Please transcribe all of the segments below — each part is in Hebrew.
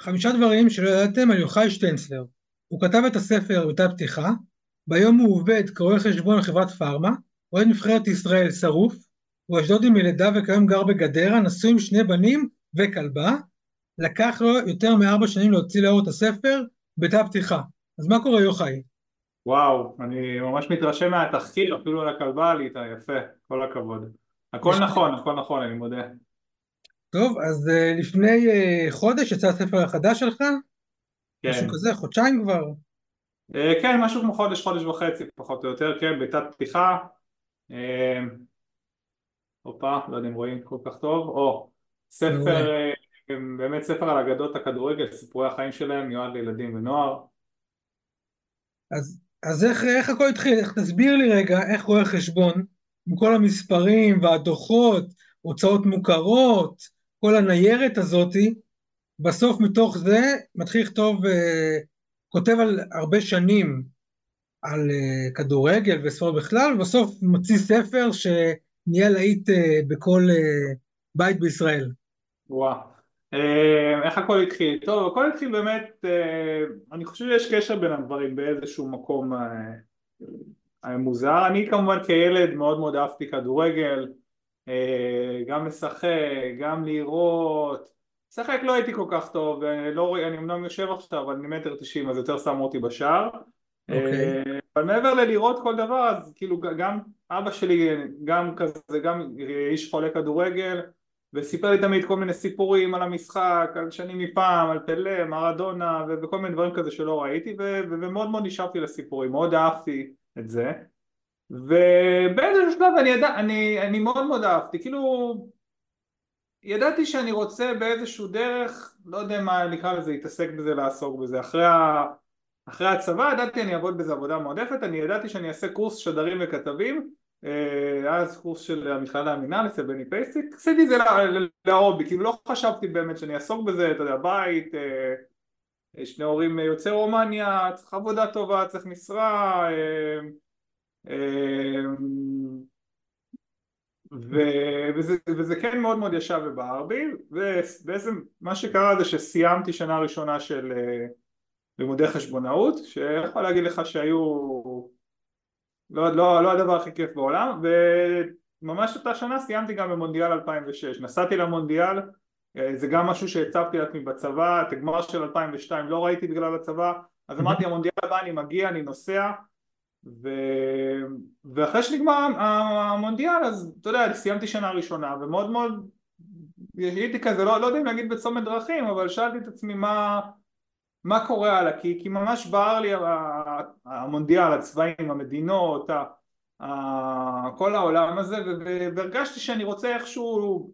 חמישה דברים שלא ידעתם על יוחאי שטנצלר. הוא כתב את הספר בתא פתיחה, ביום הוא עובד כרואה חשבון לחברת פארמה, אוהד נבחרת ישראל שרוף, הוא אשדודי מלידה וכיום גר בגדרה, נשוי עם שני בנים וכלבה, לקח לו יותר מארבע שנים להוציא לאור את הספר בתא פתיחה. אז מה קורה יוחאי? וואו, אני ממש מתרשם מהתחקיר, אפילו על הכלבה עלית, יפה, כל הכבוד. הכל נכון, הכל נכון, אני מודה. טוב, אז uh, לפני uh, חודש יצא הספר החדש שלך? כן. משהו כזה, חודשיים כבר. Uh, כן, משהו כמו חודש, חודש וחצי, פחות או יותר, כן, בתת פתיחה. הופה, לא יודע אם רואים כל כך טוב, או, ספר, באמת ספר על אגדות הכדורגל, סיפורי החיים שלהם, מיועד לילדים ונוער. אז, אז איך, איך הכל התחיל? איך תסביר לי רגע איך רואה חשבון עם כל המספרים והדוחות, הוצאות מוכרות, כל הניירת הזאתי, בסוף מתוך זה מתחיל לכתוב, uh, כותב על הרבה שנים על uh, כדורגל וספורט בכלל, ובסוף מוציא ספר שנהיה להיט uh, בכל בית בישראל. וואו. איך הכל התחיל? טוב, הכל התחיל באמת, אני חושב שיש קשר בין הדברים באיזשהו מקום מוזר. אני כמובן כילד מאוד מאוד אהבתי כדורגל, גם לשחק, גם לראות, לשחק לא הייתי כל כך טוב, לא, אני אמנם יושב עכשיו, אבל אני מטר תשעים אז יותר שמו אותי בשער. Okay. אוקיי. אבל מעבר ללראות כל דבר, אז כאילו גם אבא שלי, גם כזה, גם איש חולה כדורגל, וסיפר לי תמיד כל מיני סיפורים על המשחק, על שנים מפעם, על פלא, מרדונה וכל מיני דברים כזה שלא ראיתי ומאוד מאוד נשארתי לסיפורים, מאוד אהבתי את זה ובאיזשהו שלב אני, ידע, אני, אני מאוד מאוד אהבתי, כאילו ידעתי שאני רוצה באיזשהו דרך, לא יודע מה נקרא לזה, להתעסק בזה, לעסוק בזה, אחרי, ה... אחרי הצבא ידעתי אני אעבוד בזה עבודה מועדפת, אני ידעתי שאני אעשה קורס שדרים וכתבים אה, אז קורס של המכללה המינהל אצל בני פייסטיק, עשיתי את זה להובי, כאילו לא חשבתי באמת שאני אעסוק בזה, אתה יודע, בית, אה, שני הורים יוצאי רומניה, צריך עבודה טובה, צריך משרה, אה, וזה, וזה כן מאוד מאוד ישב ובער בי, ובעצם מה שקרה זה שסיימתי שנה ראשונה של לימודי חשבונאות, שיכול להגיד לך שהיו לא, לא, לא הדבר הכי כיף בעולם וממש אותה שנה סיימתי גם במונדיאל 2006 נסעתי למונדיאל אה, זה גם משהו שהצבתי לעצמי בצבא את הגמר של 2002 לא ראיתי בגלל הצבא אז אמרתי המונדיאל הבא אני מגיע אני נוסע ו... ואחרי שנגמר המונדיאל אז אתה יודע סיימתי שנה ראשונה ומאוד מאוד הייתי כזה לא, לא יודע אם להגיד בצומת דרכים אבל שאלתי את עצמי מה מה קורה הלאה, כי, כי ממש בער לי המונדיאל, הצבעים, המדינות, ה, ה, כל העולם הזה, והרגשתי שאני רוצה איכשהו,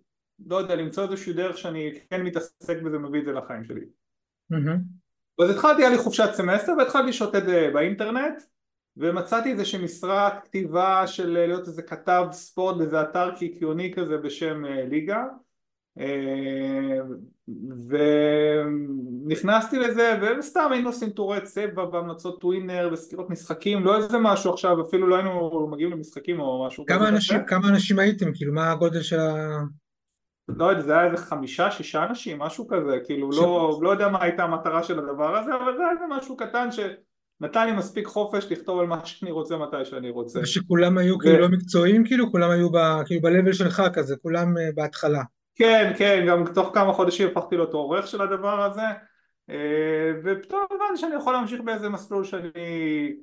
לא יודע, למצוא איזושהי דרך שאני כן מתעסק בזה, מביא את זה לחיים שלי. Mm-hmm. אז התחלתי, היה לי חופשת סמסטר והתחלתי לשוטט אה, באינטרנט ומצאתי איזושהי משרת כתיבה של להיות איזה כתב ספורט באיזה אתר קיקיוני כזה בשם אה, ליגה. אה, ונכנסתי לזה וסתם היינו עושים טורי צבע והמלצות ווינר וסקירות משחקים לא איזה משהו עכשיו אפילו לא היינו מגיעים למשחקים או משהו כמה אנשים, כמה אנשים הייתם? כאילו מה הגודל של ה... לא יודע זה היה איזה חמישה שישה אנשים משהו כזה. כאילו לא, לא יודע מה הייתה המטרה של הדבר הזה אבל זה היה איזה משהו קטן שנתן לי מספיק חופש לכתוב על מה שאני רוצה מתי שאני רוצה. ושכולם היו כאילו לא מקצועיים כאילו? כולם היו כאילו ב-level שלך כזה כולם אה, בהתחלה. כן, כן, גם תוך כמה חודשים הפכתי להיות עורך של הדבר הזה אה, ופתאום הבנתי שאני יכול להמשיך באיזה מסלול שאני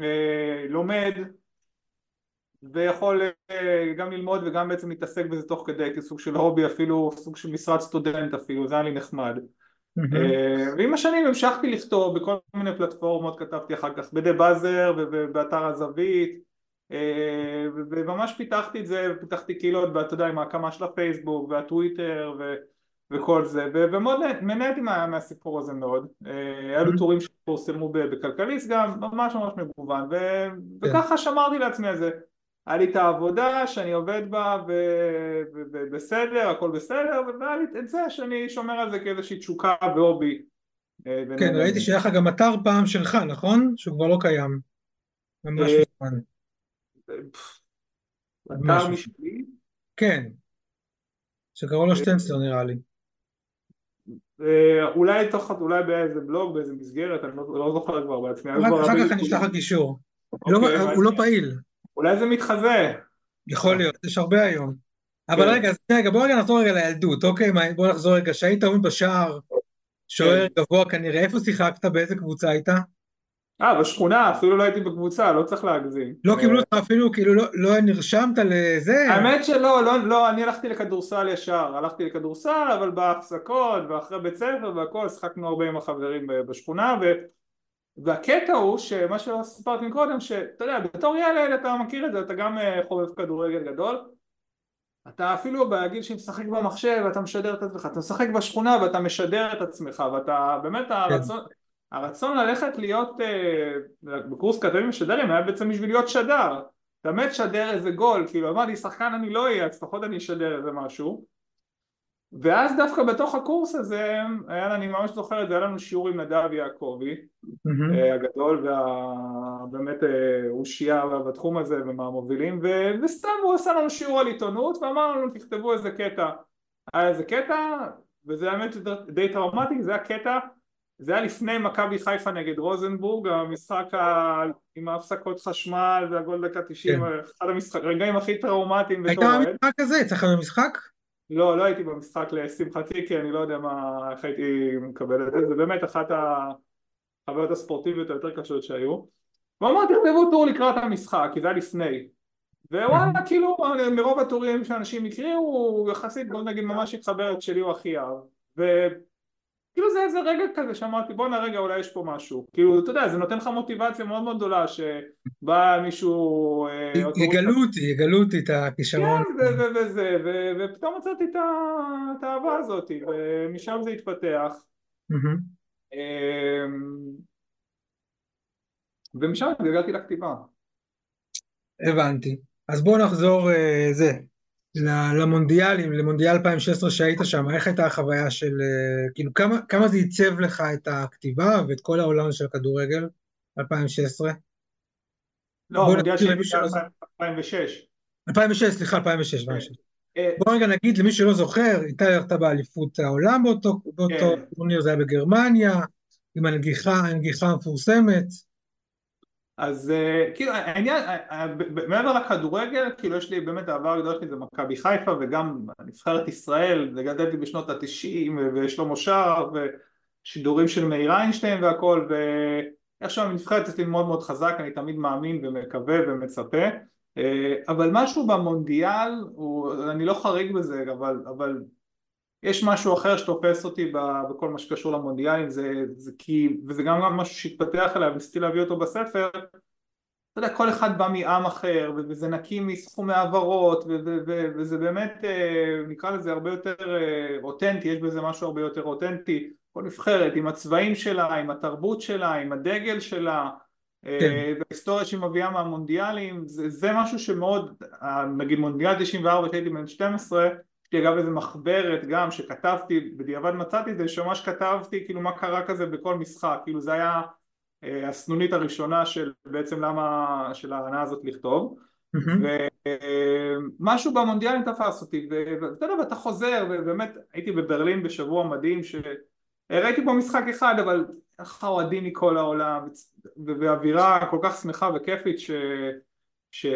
אה, לומד ויכול אה, גם ללמוד וגם בעצם להתעסק בזה תוך כדי כסוג של הובי אפילו סוג של משרד סטודנט אפילו זה היה לי נחמד ועם השנים המשכתי לכתוב בכל מיני פלטפורמות כתבתי אחר כך בדה באזר ובאתר הזווית אה, וממש פיתחתי את זה, פיתחתי קהילות, ואתה יודע, עם ההקמה של הפייסבוק והטוויטר ו... וכל זה. ומאוד נהניתי מה... מהסיפור הזה מאוד. אה, היה לי. טורים שפורסמו בכלכליסט גם, ממש ממש מגוון. כן. וככה שמרתי לעצמי על זה. היה לי את העבודה שאני עובד בה ובסדר, הכל בסדר, והיה לי את זה שאני שומר על זה כאיזושהי תשוקה והובי. אה, כן, ראיתי שהיה לך גם אתר פעם שלך, נכון? שהוא כבר לא קיים. ממש מזמן. אתר משלי? כן, שקראו לו שטנצלר נראה לי. אה, אולי תוך, אולי באיזה בלוג, באיזה מסגרת, אני לא, לא זוכר כבר בעצמי. אחר כך אני אשלח לך קישור. אוקיי, לא- מעניין. הוא לא פעיל, אולי זה מתחזה. יכול להיות, יש הרבה היום. אבל כן. רגע, רגע, בוא רגע נחזור רגע לילדות, אוקיי? בוא נחזור רגע, שהיית עומד בשער, שוער כן. גבוה כנראה, איפה שיחקת? באיזה קבוצה היית? אה, בשכונה, אפילו לא הייתי בקבוצה, לא צריך להגזים. לא אה, קיבלו אותך אפילו, כאילו לא- לא נרשמת לזה? האמת שלא, לא, לא, אני הלכתי לכדורסל ישר, הלכתי לכדורסל, אבל בהפסקות ואחרי בית ספר והכל, שיחקנו הרבה עם החברים בשכונה, ו... והקטע הוא שמה שלא סיפרתי קודם, שאתה יודע, בתור ילד אתה מכיר את זה, אתה גם אה, חובב כדורגל גדול, אתה אפילו בגיל שמשחק במחשב אתה משדר את עצמך, אתה משחק בשכונה ואתה משדר את עצמך, ואתה באמת הרצון, הרצון ללכת להיות אה, בקורס כתבים משדרים היה בעצם בשביל להיות שדר, אתה באמת שדר איזה גול, כאילו אמרתי שחקן אני לא אהיה, אז לפחות אני אשדר איזה משהו ואז דווקא בתוך הקורס הזה, היה, אני ממש זוכר את זה, היה לנו שיעור עם נדב יעקבי. אה, הגדול והבאמת אה, אושייה בתחום הזה ומהמובילים ו... וסתם הוא עשה לנו שיעור על עיתונות ואמר לנו תכתבו איזה קטע היה איזה קטע וזה האמת די טראומטי זה היה קטע זה היה לפני מכבי חיפה נגד רוזנבורג המשחק ה... עם ההפסקות חשמל והגול דקה 90 כן. אחד המשחק... הרגעים הכי טראומטיים היית בתור אוהד במשחק הזה? צריך להיות במשחק? לא, לא הייתי במשחק לשמחתי כי אני לא יודע מה, איך הייתי מקבל את זה, זה באמת אחת החוויות הספורטיביות היותר קשות שהיו. אמר תכתבו טור לקראת המשחק, כי זה היה לפני. ווואלה כאילו מרוב הטורים שאנשים הקריאו יחסית בוא נגיד ממש התחבר את שלי הוא הכי אהב וכאילו זה איזה רגע כזה שאמרתי בואנה רגע אולי יש פה משהו כאילו אתה יודע זה נותן לך מוטיבציה מאוד מאוד גדולה שבא מישהו אה, יגלו אותי, יגלו אותי את הכישרון. כן, וזה, ופתאום מצאתי את האהבה הזאת, ומשם זה התפתח. אמ, ומשם התגלגלתי לכתיבה. הבנתי. אז בואו נחזור אה, זה, למונדיאלים, למונדיאל 2016 שהיית שם, איך הייתה החוויה של, אה, כאילו כמה, כמה זה עיצב לך את הכתיבה ואת כל העולם של הכדורגל 2016? לא, בוא מונדיאל נזכיר שלי למי שלא זוכר. ב-2006. 2006, סליחה, 2006, 2006. אה, בוא רגע נגיד למי שלא זוכר, איתי הלכת באליפות העולם באותו, כן. טורניר, זה היה בגרמניה, עם הנגיחה המפורסמת. אז אה, כאילו העניין, אה, אה, מעבר לכדורגל, כאילו יש לי באמת העבר הגדול שלי זה מכבי חיפה וגם נבחרת ישראל, גדלתי בשנות התשעים ושלמה שער ושידורים של מאיר איינשטיין והכל ואיכשהו הנבחרת אצלי מאוד מאוד חזק, אני תמיד מאמין ומקווה ומצפה. אבל משהו במונדיאל, הוא, אני לא חריג בזה, אבל, אבל יש משהו אחר שתופס אותי בכל מה שקשור למונדיאלים, זה, זה כי, וזה גם משהו שהתפתח אליי, וניסיתי להביא אותו בספר, אתה יודע, כל אחד בא מעם אחר, וזה נקי מסכומי העברות, וזה באמת, אה, נקרא לזה הרבה יותר אה, אותנטי, יש בזה משהו הרבה יותר אותנטי, כל נבחרת עם הצבעים שלה, עם התרבות שלה, עם הדגל שלה, אה, כן. וההיסטוריה שהיא מביאה מהמונדיאלים, זה, זה משהו שמאוד, נגיד מונדיאל 94 שהייתי בן 12, יש לי אגב איזה מחברת גם שכתבתי, בדיעבד מצאתי את זה, שממש כתבתי כאילו מה קרה כזה בכל משחק, כאילו זה היה אה, הסנונית הראשונה של בעצם למה, של ההנאה הזאת לכתוב מהמם. ומשהו במונדיאלים תפס אותי ואתה יודע ואתה חוזר ובאמת הייתי בברלין בשבוע מדהים שראיתי פה משחק אחד אבל איך האוהדים מכל העולם ואווירה כל כך שמחה וכיפית ש... ש...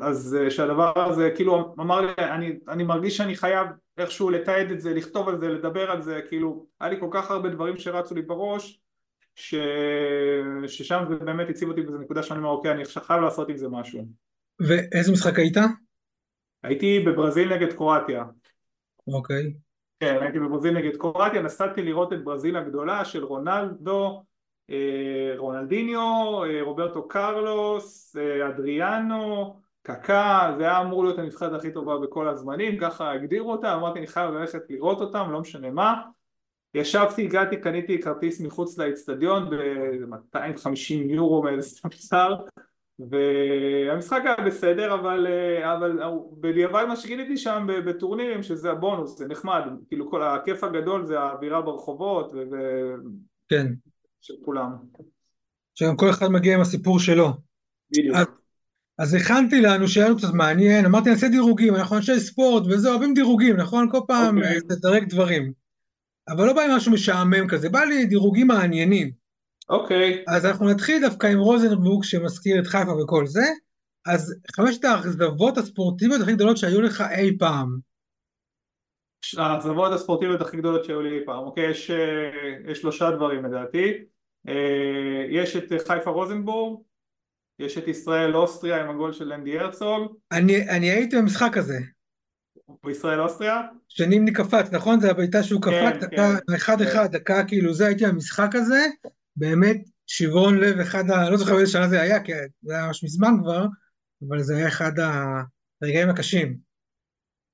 אז שהדבר הזה כאילו אמר לי אני, אני מרגיש שאני חייב איכשהו לתעד את זה, לכתוב על זה, לדבר על זה, כאילו היה לי כל כך הרבה דברים שרצו לי בראש ש... ששם זה באמת הציב אותי באיזה נקודה שאני אומר אוקיי אני עכשיו חייב לעשות עם זה משהו ואיזה משחק היית? הייתי בברזיל נגד קרואטיה אוקיי. כן הייתי בברזיל נגד קרואטיה נסעתי לראות את ברזיל הגדולה של רונלדו אה, רונלדיניו אה, רוברטו קרלוס אה, אדריאנו קקה זה היה אמור להיות הנבחרת הכי טובה בכל הזמנים ככה הגדירו אותה אמרתי אני חייב ללכת לראות אותם לא משנה מה ישבתי, הגעתי, קניתי כרטיס מחוץ לאצטדיון ב-250 יורו מאיזה סמסר והמשחק היה בסדר אבל, אבל בדיעבד מה שגיליתי שם בטורנירים שזה הבונוס, זה נחמד, כאילו כל הכיף הגדול זה האווירה ברחובות כן. של כולם. שגם כל אחד מגיע עם הסיפור שלו. בדיוק. אז, אז הכנתי לנו שיהיה לנו קצת מעניין, אמרתי נעשה דירוגים, אנחנו אנשי ספורט וזה, אוהבים דירוגים, נכון? כל פעם אוקיי. אה, תדרג דברים. אבל לא בא לי משהו משעמם כזה, בא לי דירוגים מעניינים. אוקיי. אז אנחנו נתחיל דווקא עם רוזנבורג שמזכיר את חיפה וכל זה. אז חמשת האכזבות הספורטיביות הכי גדולות שהיו לך אי פעם. האכזבות הספורטיביות הכי גדולות שהיו לי אי פעם, אוקיי? יש, אה, יש שלושה דברים לדעתי. אה, יש את חיפה רוזנבורג, יש את ישראל אוסטריה עם הגול של אנדי הרצוג. אני, אני הייתי במשחק הזה. בישראל אוסטריה? שנימני קפץ, נכון? זה הבעיטה שהוא כן, קפץ, כן, דקה אחד כן. אחד, דקה כאילו זה, הייתי במשחק הזה, באמת שברון לב אחד ה... לא זוכר באיזה שנה זה היה, כי זה היה ממש מזמן כבר, אבל זה היה אחד הרגעים הקשים.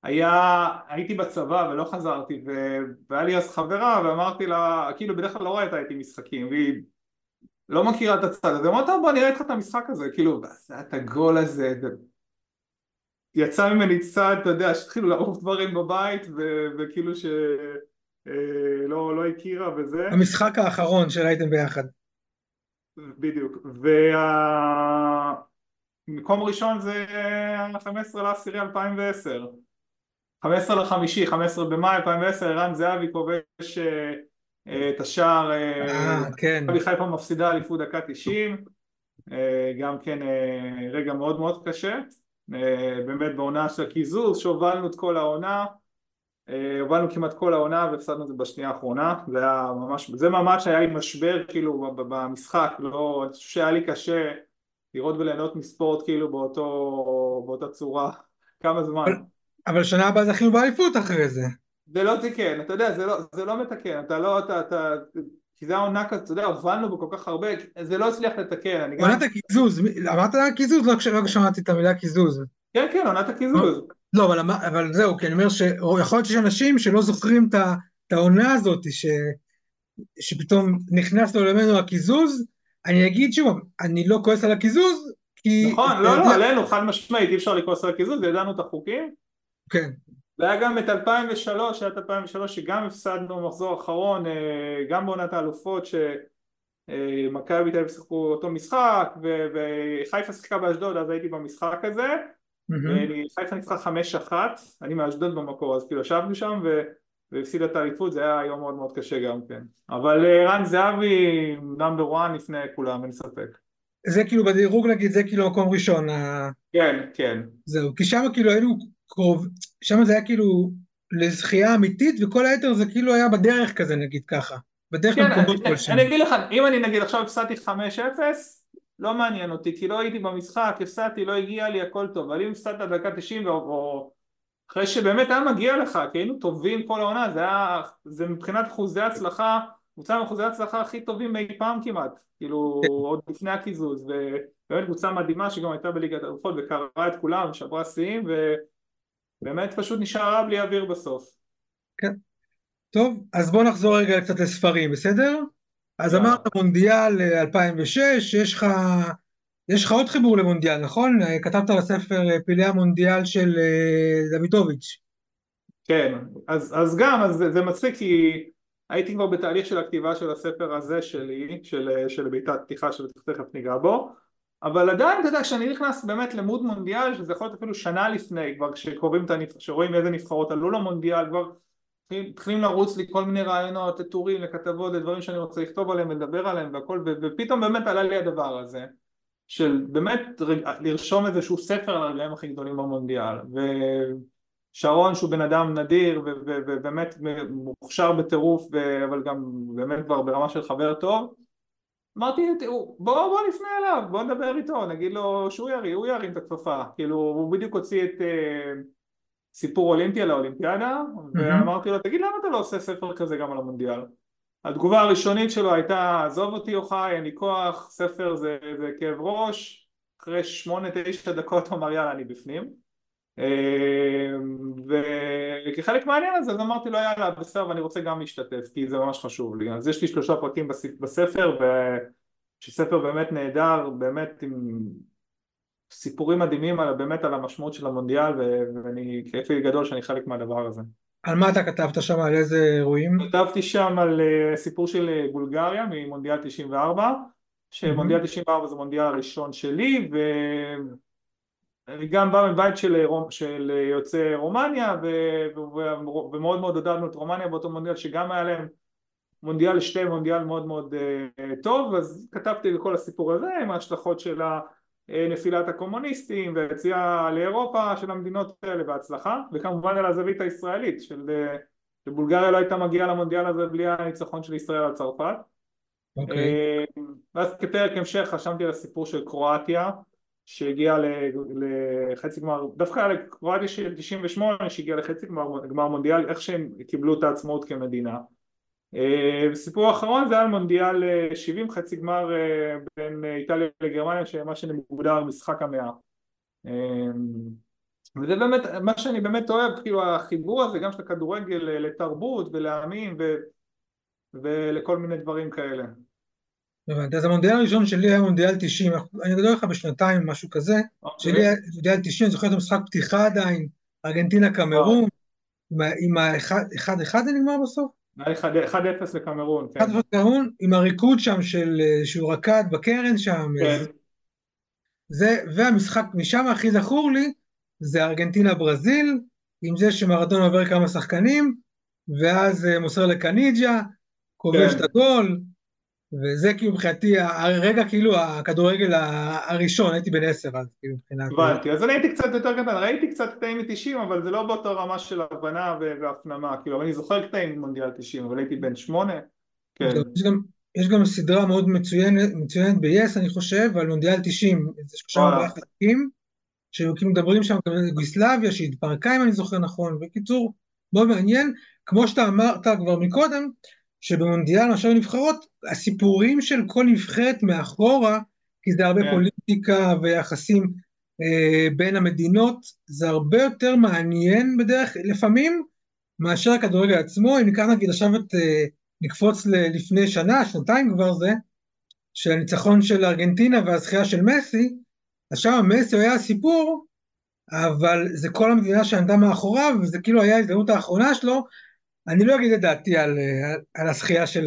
היה, הייתי בצבא ולא חזרתי. והיה לי אז חברה ואמרתי לה, כאילו בדרך כלל לא ראית איתי משחקים והיא לא מכירה את הצד הזה, אמרתי לה בוא נראה איתך את המשחק הזה, כאילו, את הגול הזה, ו... יצא ממני צד, אתה יודע, שהתחילו לערוף דברים בבית ו... וכאילו ש... אה, לא, לא הכירה וזה, המשחק האחרון שהייתם ביחד. בדיוק, והמקום ראשון זה 15 לעשירי 2010 15 לחמישי, 15 במאי 2010, ערן זהבי כובש אה, אה, את השער, אה, כן. מכבי חיפה מפסידה אליפות דקה 90, אה, גם כן רגע מאוד מאוד קשה, באמת בעונה של הקיזוז שהובלנו את כל העונה, הובלנו כמעט כל העונה והפסדנו את זה בשנייה האחרונה, זה היה ממש, זה ממש היה לי משבר כאילו במשחק, לא, אני חושב שהיה לי קשה לראות וליהנות מספורט כאילו באותו, באותה צורה, כמה זמן. אבל- שנה הבאה זכינו באליפות אחרי זה. זה לא תיקן, אתה יודע, זה לא, זה לא מתקן, אתה לא, אתה, אתה, כי זה העונה כזאת, אתה יודע, הובלנו בו כל כך הרבה, זה לא הצליח לתקן, אני גם, עונת הקיזוז, אמרת לה קיזוז? לא כש- לא שמעתי את המילה קיזוז. כן כן, עונת הקיזוז, לא, אבל, אבל זהו, כי אני אומר שיכול להיות שיש אנשים שלא זוכרים את העונה הזאת, ש, שפתאום נכנס לעולמנו הקיזוז. אני אגיד שוב, אני לא כועס על הקיזוז, כי... נכון, לא, לא, עלינו, חד משמעית, אי אפשר לכעוס על הקיזוז, ידענו את החוקים, כן, והיה גם את 2003, היה את 2003 שגם הפסדנו במחזור האחרון, אה, גם בעונת האלופות שמכבי תל אביב שיחקו אותו משחק וחיפה שיחקה באשדוד אז הייתי במשחק הזה. וחיפה ניצחה חמש אחת, אני מאשדוד במקור אז כאילו ישבנו שם והפסידה את האליפות, זה היה יום מאוד מאוד קשה גם כן. אבל אה, רן זהבי נאמבר 1 לפני כולם, אין ספק. זה כאילו בדירוג נגיד, זה כאילו מקום ראשון, כן, כן, זהו, כי שם כאילו היינו קרוב, שם זה היה כאילו לזכייה אמיתית, וכל היתר זה כאילו היה בדרך כזה נגיד ככה, בדרך כן, למקומות כלשהם. אני אגיד לך, אם אני נגיד עכשיו הפסדתי 5-0 לא מעניין אותי, כי לא הייתי במשחק, הפסדתי, לא הגיע לי, הכל טוב, אבל אם הפסדת דקה 90 או, או אחרי שבאמת היה מגיע לך, כי היינו טובים כל העונה, זה היה, זה מבחינת אחוזי הצלחה, קבוצה עם אחוזי הצלחה הכי טובים אי פעם כמעט, כאילו עוד לפני הקיזוז, ובאמת קבוצה מדהימה שגם הייתה בליגת האלופות וקראה את כולם, שברה שיאים, ובאמת פשוט נשארה בלי אוויר בסוף. טוב, אז בוא נחזור רגע קצת לספרים, בסדר? אז יאללה. אמרת מונדיאל אה, 2006, יש לך, יש לך עוד חיבור למונדיאל, נכון? אה, כתבת על הספר אה, פעילי המונדיאל של אה, דוידוביץ'. כן, אז, אז גם, אז זה, זה מצחיק כי הייתי כבר בתהליך של הכתיבה של הספר הזה שלי, של, של בעיטת פתיחה שתכף ניגע בו, אבל עדיין, אתה יודע, כשאני נכנס באמת למוד מונדיאל, שזה יכול להיות אפילו שנה לפני, כבר כשקוראים את הנבחרות, שרואים איזה נבחרות עלו למונדיאל, כבר מתחילים- לרוץ לי כל מיני רעיונות, לטורים, לכתבות, לדברים שאני רוצה לכתוב עליהם ולדבר עליהם והכל, ופתאום באמת עלה לי הדבר הזה, של באמת לרשום איזשהו ספר על הרגעים הכי גדולים במונדיאל, ו... שרון שהוא בן אדם נדיר ובאמת מוכשר בטירוף אבל גם באמת כבר ברמה של חבר טוב אמרתי תראו, בוא בוא נפנה אליו בוא נדבר איתו נגיד לו שהוא ירים הוא ירים את הכפפה. כאילו הוא בדיוק הוציא את אה, סיפור אולימפיה לאולימפיאדה ואמרתי לו תגיד למה אתה לא עושה ספר כזה גם על המונדיאל? התגובה הראשונית שלו הייתה עזוב אותי יוחאי אין לי כוח ספר זה, זה כאב ראש. אחרי שמונה תשע דקות הוא אמר יאללה אני בפנים וכחלק מהעניין הזה אז אמרתי לו יאללה בסדר ואני רוצה גם להשתתף כי זה ממש חשוב לי. אז יש לי שלושה פרקים בס- בספר ושספר באמת נהדר באמת עם סיפורים מדהימים על, באמת על המשמעות של המונדיאל ואני כיף לי גדול שאני חלק מהדבר הזה. על מה אתה כתבת שם, על איזה אירועים? כתבתי שם על אה, סיפור של אה, בולגריה ממונדיאל 94 שמונדיאל 94 זה מונדיאל הראשון שלי ו... אני גם בא מבית של, של יוצאי רומניה ו, ו, ומאוד מאוד עודדנו את רומניה באותו מונדיאל שגם היה להם מונדיאל שתי מונדיאל מאוד מאוד uh, טוב אז כתבתי לכל הסיפור הזה עם ההשלכות של נפילת הקומוניסטים והיציאה לאירופה של המדינות האלה בהצלחה וכמובן על הזווית הישראלית של שבולגריה לא הייתה מגיעה למונדיאל הזה בלי הניצחון של ישראל על צרפת okay. אוקיי. ואז כפרק המשך חשבתי על הסיפור של קרואטיה שהגיעה לחצי גמר, דווקא לקרואטיה של 98 שהגיעה לחצי גמר, גמר מונדיאל, איך שהם קיבלו את העצמאות כמדינה. אה, אחרון זה היה מונדיאל 70 אה, חצי גמר אה, בין איטליה לגרמניה שמה שמוגדר משחק המאה. וזה באמת, מה שאני באמת אוהב, כאילו החיבור הזה גם של הכדורגל לתרבות ולעמים ו... ולכל מיני דברים כאלה. הבנתי, אז המונדיאל הראשון שלי היה מונדיאל 90, אני גדול לך בשנתיים, משהו כזה. אוקיי. שלי היה מונדיאל 90, אני זוכר את המשחק פתיחה עדיין, ארגנטינה קמרון, עם ה-1-1 זה נגמר בסוף? 1-0 לקמרון, כן. 1-0 לקמרון, עם הריקוד שם של, שהוא רקד בקרן שם. כן. זה, והמשחק משם הכי זכור לי, זה ארגנטינה ברזיל, עם זה שמרדון עובר כמה שחקנים, ואז אה, מוסר לקניג'ה, כובש כן. את הגול, וזה כאילו מבחינתי הרגע כאילו הכדורגל הראשון, הייתי בן עשר אז כאילו מבחינת... הבנתי, אז אני הייתי קצת יותר קטן, ראיתי קצת קטעים מ-90 אבל זה לא באותה רמה של הבנה והפנמה, כאילו אני זוכר קטעים ממונדיאל 90 אבל הייתי בן שמונה, כן. יש גם, יש גם סדרה מאוד מצוינת, מצוינת ב-yes אני חושב על מונדיאל 90, זה שלושה ארבעה חלקים, שכאילו מדברים שם על יוגוסלביה שהתפרקה אם אני זוכר נכון, בקיצור מאוד מעניין, כמו שאתה אמרת כבר מקודם, שבמונדיאל עכשיו נבחרות, הסיפורים של כל נבחרת מאחורה, כי זה הרבה yeah. כן. פוליטיקה ויחסים אה, בין המדינות, זה הרבה יותר מעניין בדרך, לפעמים, מאשר הכדורגל עצמו. אם ניקח נגיד עכשיו את, אה, נקפוץ לפני שנה, שנתיים כבר זה, של הניצחון של ארגנטינה והזכייה של מסי, אז שם מסי היה הסיפור, אבל זה כל המדינה שעמדה מאחוריו, וזה כאילו היה ההזדמנות האחרונה שלו, אני לא אגיד את דעתי על, על, על הזכייה של,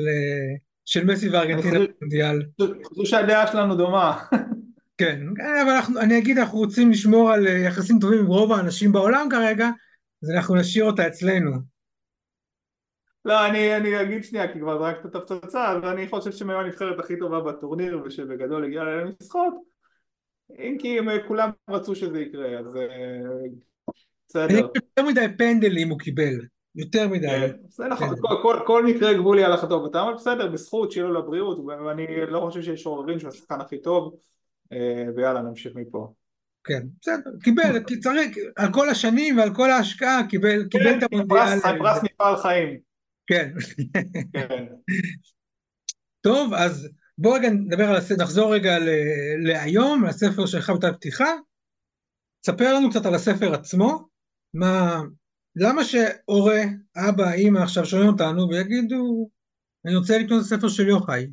של מסי וארגנטינה במונדיאל. חושב שהדעה שלנו דומה. כן, אבל אנחנו, אני אגיד, אנחנו רוצים לשמור על יחסים טובים עם רוב האנשים בעולם כרגע, אז אנחנו נשאיר אותה אצלנו. לא, אני, אני אגיד שנייה, כי כבר זרקת את הפצצה, אבל אני חושב שהם היו הנבחרת הכי טובה בטורניר, ושבגדול הגיעה להם לשחות, אם כי הם כולם רצו שזה יקרה, אז אה, בסדר. יותר מדי פנדלים הוא קיבל. יותר מדי. כן, זה נכון, כל מקרה גבולי על החטוב, אבל בסדר, בזכות, שיהיה לו לבריאות, ואני לא חושב שיש עוררין שהוא השחקן הכי טוב, אה, ויאללה, נמשיך מפה. כן, בסדר, קיבל, כי צריך, על כל השנים ועל כל ההשקעה, קיבל כן, את המונדיאל. פרס מפעל חיים. כן. כן. טוב, אז בואו רגע נדבר על הספר, נחזור רגע להיום, לספר שלך בתת פתיחה. ספר לנו קצת על הספר עצמו, מה, למה שהורה, אבא, אימא עכשיו שומעים אותנו ויגידו, אני רוצה לקנות את הספר של יוחאי?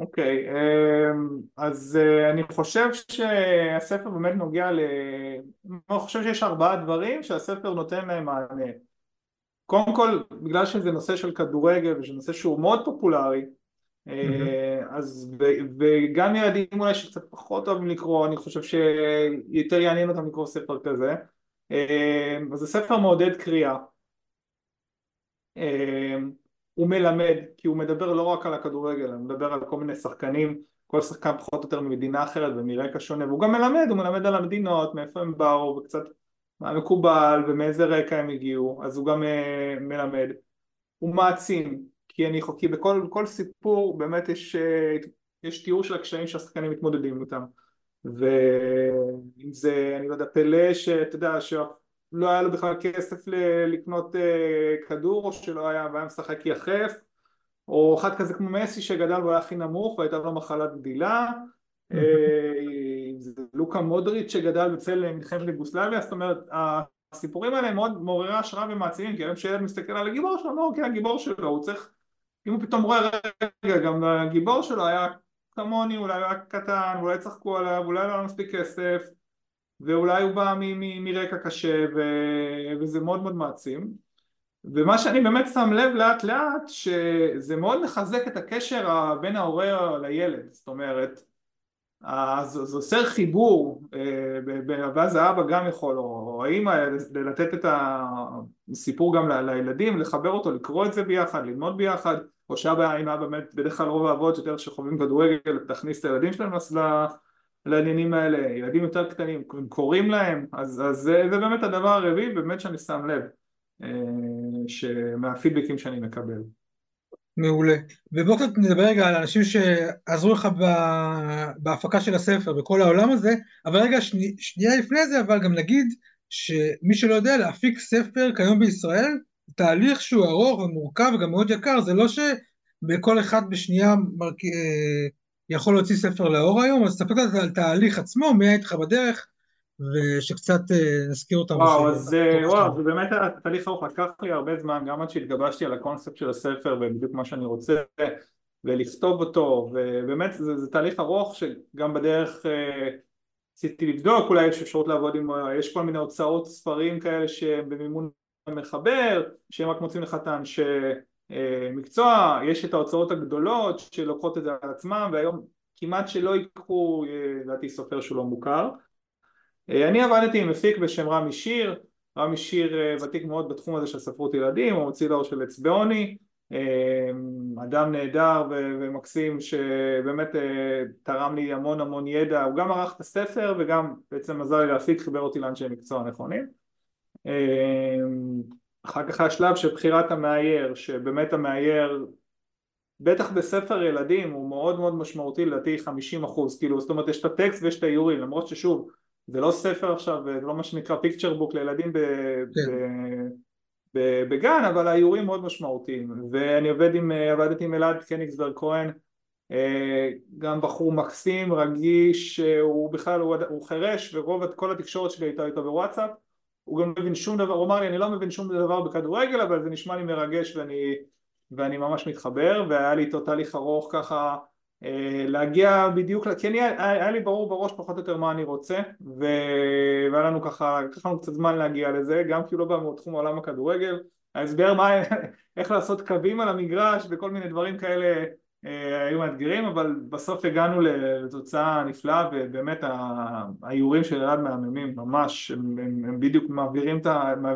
אוקיי, okay, אמ, אז אה, אני חושב שהספר באמת נוגע ל... אני חושב שיש ארבעה דברים שהספר נותן להם מענה. קודם כל, בגלל שזה נושא של כדורגל וזה נושא שהוא מאוד פופולרי, mm-hmm. אז וגם ילדים אולי שקצת פחות אוהבים לקרוא, אני חושב שיותר יעניין אותם לקרוא ספר כזה. אמ, אז זה ספר מעודד קריאה אמ, הוא מלמד כי הוא מדבר לא רק על הכדורגל, הוא מדבר על כל מיני שחקנים כל שחקן פחות או יותר ממדינה אחרת ומרקע שונה והוא גם מלמד, הוא מלמד על המדינות, מאיפה הם באו וקצת מה מקובל ומאיזה רקע הם הגיעו, אז הוא גם uh, מלמד. הוא מעצים, כי, אני, כי בכל סיפור באמת יש, uh, יש תיאור של הקשיים שהשחקנים מתמודדים איתם. ואם זה, אני לא יודע, פלא שאתה יודע, שלא היה לו בכלל כסף לקנות אה, כדור, או שלא היה, והיה משחק יחף, או אחד כזה כמו מסי שגדל והוא היה הכי נמוך והייתה לו מחלת גדילה, אה, לוקה מודריץ' שגדל בצל מלחמת יוגוסלביה, זאת אומרת הסיפורים האלה הם מאוד מעוררי השראה ומעצימים, כי היום כשילד מסתכל על הגיבור שלו, לא, כן הגיבור שלו, הוא צריך, אם הוא פתאום רואה רגע, גם הגיבור שלו היה כמוני, אולי הוא היה קטן, אולי צחקו עליו, אולי לא היה מספיק כסף ואולי הוא בא מרקע קשה ו... וזה מאוד מאוד מעצים. ומה שאני באמת שם לב לאט לאט שזה מאוד מחזק את הקשר בין ההורה לילד. זאת אומרת אז זה עושה חיבור, ואז האבא גם יכול, או האמא, לתת את הסיפור גם לילדים, לחבר אותו, לקרוא את זה ביחד, ללמוד ביחד, או אבא באמת, בדרך כלל רוב האבות יותר שחווים כדורגל, תכניס את הילדים שלהם לעניינים האלה, ילדים יותר קטנים, קוראים להם, אז, אז זה, זה באמת הדבר הרביעי, באמת שאני שם לב, מהפידבקים שאני מקבל. מעולה. ובואו קצת נדבר רגע על אנשים שעזרו לך בהפקה של הספר, בכל העולם הזה, אבל רגע שני, שנייה לפני זה, אבל גם נגיד שמי שלא יודע, להפיק ספר כיום בישראל, תהליך שהוא ארוך ומורכב וגם מאוד יקר, זה לא שבכל אחד בשנייה מרק... אה, יכול להוציא ספר לאור היום, אז תספר קצת על תהליך עצמו, מי היה איתך בדרך, ושקצת אה, נזכיר אותם. וואו, אז וואו, זה באמת התהליך ארוך, לקח לי הרבה זמן, גם עד שהתגבשתי על הקונספט של הספר ובדיוק מה שאני רוצה, ולכתוב אותו, ובאמת זה, זה תהליך ארוך שגם בדרך רציתי לבדוק, אולי יש אפשרות לעבוד עם, יש כל מיני הוצאות ספרים כאלה שהם במימון מחבר, שהם רק מוצאים לך את האנשי מקצוע, יש את ההוצאות הגדולות שלוקחות את זה על עצמם, והיום כמעט שלא ייקחו, לדעתי, סופר שהוא לא מוכר אה, אני עבדתי עם מפיק בשם רמי שיר, רמי שיר אה, ותיק מאוד בתחום הזה של ספרות ילדים, הוא מוציא לאור של אצבעוני, אה, אדם נהדר ומקסים שבאמת תרם לי המון המון ידע, הוא גם ערך את הספר וגם בעצם עזר לי להפיק, חיבר אותי לאנשי מקצוע נכונים. אחר כך השלב של בחירת המאייר, שבאמת המאייר בטח בספר ילדים הוא מאוד מאוד משמעותי לדעתי 50 אחוז, כאילו זאת אומרת יש את הטקסט ויש את האיורים למרות ששוב זה לא ספר עכשיו, זה לא מה שנקרא פיקצ'ר בוק לילדים ב, כן. ב, ב, בגן, אבל האיורים מאוד משמעותיים. ואני עובד עם, עבדתי עם אלעד קניגסברג כהן, אה, גם בחור מקסים, רגיש, הוא בכלל, הוא, הוא חירש, ורוב כל התקשורת שלי הייתה איתו בוואטסאפ. הוא גם לא מבין שום דבר, הוא אמר לי אני לא מבין שום דבר בכדורגל, אבל זה נשמע לי מרגש ואני, ואני ממש מתחבר, והיה לי איתו תהליך ארוך ככה אה, להגיע בדיוק, כי אני, היה לי ברור בראש פחות או יותר מה אני רוצה והיה לנו ככה, לקח לנו קצת זמן להגיע לזה, גם כי הוא לא בא מתחום העולם הכדורגל, ההסבר מה, איך לעשות קווים על המגרש וכל מיני דברים כאלה היו מאתגרים, אבל בסוף הגענו לתוצאה נפלאה ובאמת האיורים של אלעד מהממים ממש, הם, הם, הם בדיוק מעבירים את,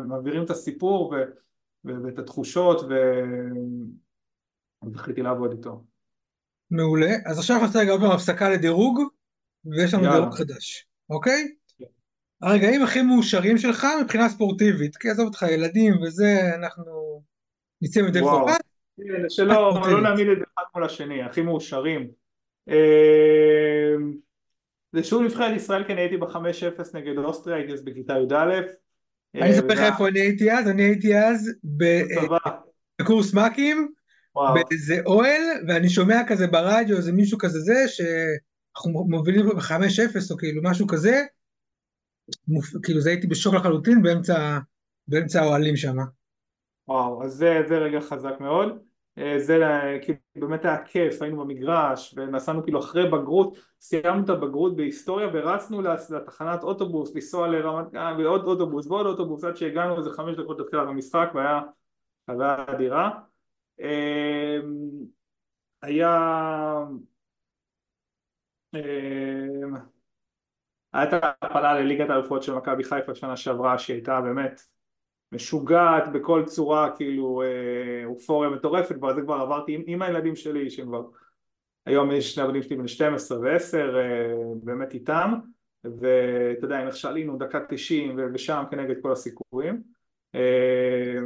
מעבירים את הסיפור ו, ואת התחושות וזכיתי לעבוד איתו מעולה. אז עכשיו נעשה פעם הפסקה לדירוג, ויש לנו דירוג חדש, אוקיי? הרגעים הכי מאושרים שלך מבחינה ספורטיבית, כי עזוב אותך, ילדים וזה, אנחנו נצא מדי חובה. שלא לא נעמיד את זה אחד מול השני, הכי מאושרים. אמ, זה שוב נבחרת ישראל, כי אני הייתי ב-5-0 נגד אוסטריה, הייתי אז בכיתה י"א. אני אספר לך איפה אני הייתי אז, אני הייתי אז בקורס מ"כים, באיזה אוהל, ואני שומע כזה ברדיו, איזה מישהו כזה זה, שאנחנו מובילים ב-5-0 או כאילו משהו כזה. כאילו זה הייתי בשוק לחלוטין באמצע האוהלים שם. וואו, אז זה, זה רגע חזק מאוד. אה, זה כאילו באמת היה כיף, היינו במגרש ונסענו כאילו אחרי בגרות, סיימנו את הבגרות בהיסטוריה ורצנו לתחנת אוטובוס, לנסוע לרמת גן ועוד אוטובוס ועוד אוטובוס עד שהגענו איזה חמש דקות לתחילת המשחק והיה חוויה אדירה. אמ, היה אמ, הייתה הפעלה לליגת האלופות של מכבי חיפה שנה שעברה שהיא הייתה באמת משוגעת בכל צורה כאילו אה, אופוריה מטורפת כבר זה כבר עברתי עם, עם הילדים שלי שהם כבר היום יש שני עבדים שלי בן 12 ו-10 אה, באמת איתם ואתה יודע נכשלינו דקה 90 ושם כנגד כל הסיכויים. אה,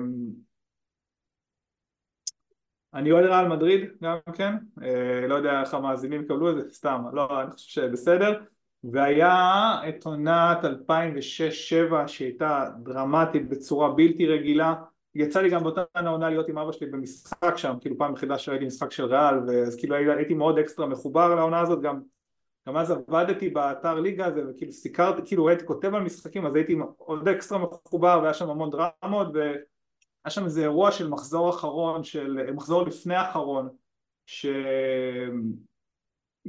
אני אוהד רעל מדריד גם כן, אה, לא יודע איך המאזינים יקבלו את זה, סתם, לא, אני חושב שבסדר והיה את עונת 2006-2007 שהייתה דרמטית בצורה בלתי רגילה. יצא לי גם באותה עונה להיות עם אבא שלי במשחק שם, כאילו פעם יחידה שראיתי משחק של ריאל אז כאילו הייתי מאוד אקסטרה מחובר לעונה הזאת גם גם אז עבדתי באתר ליגה הזה וכאילו סיקרתי, כאילו הייתי כותב על משחקים אז הייתי עוד אקסטרה מחובר והיה שם המון דרמות ו... היה שם איזה אירוע של מחזור אחרון, של מחזור לפני אחרון,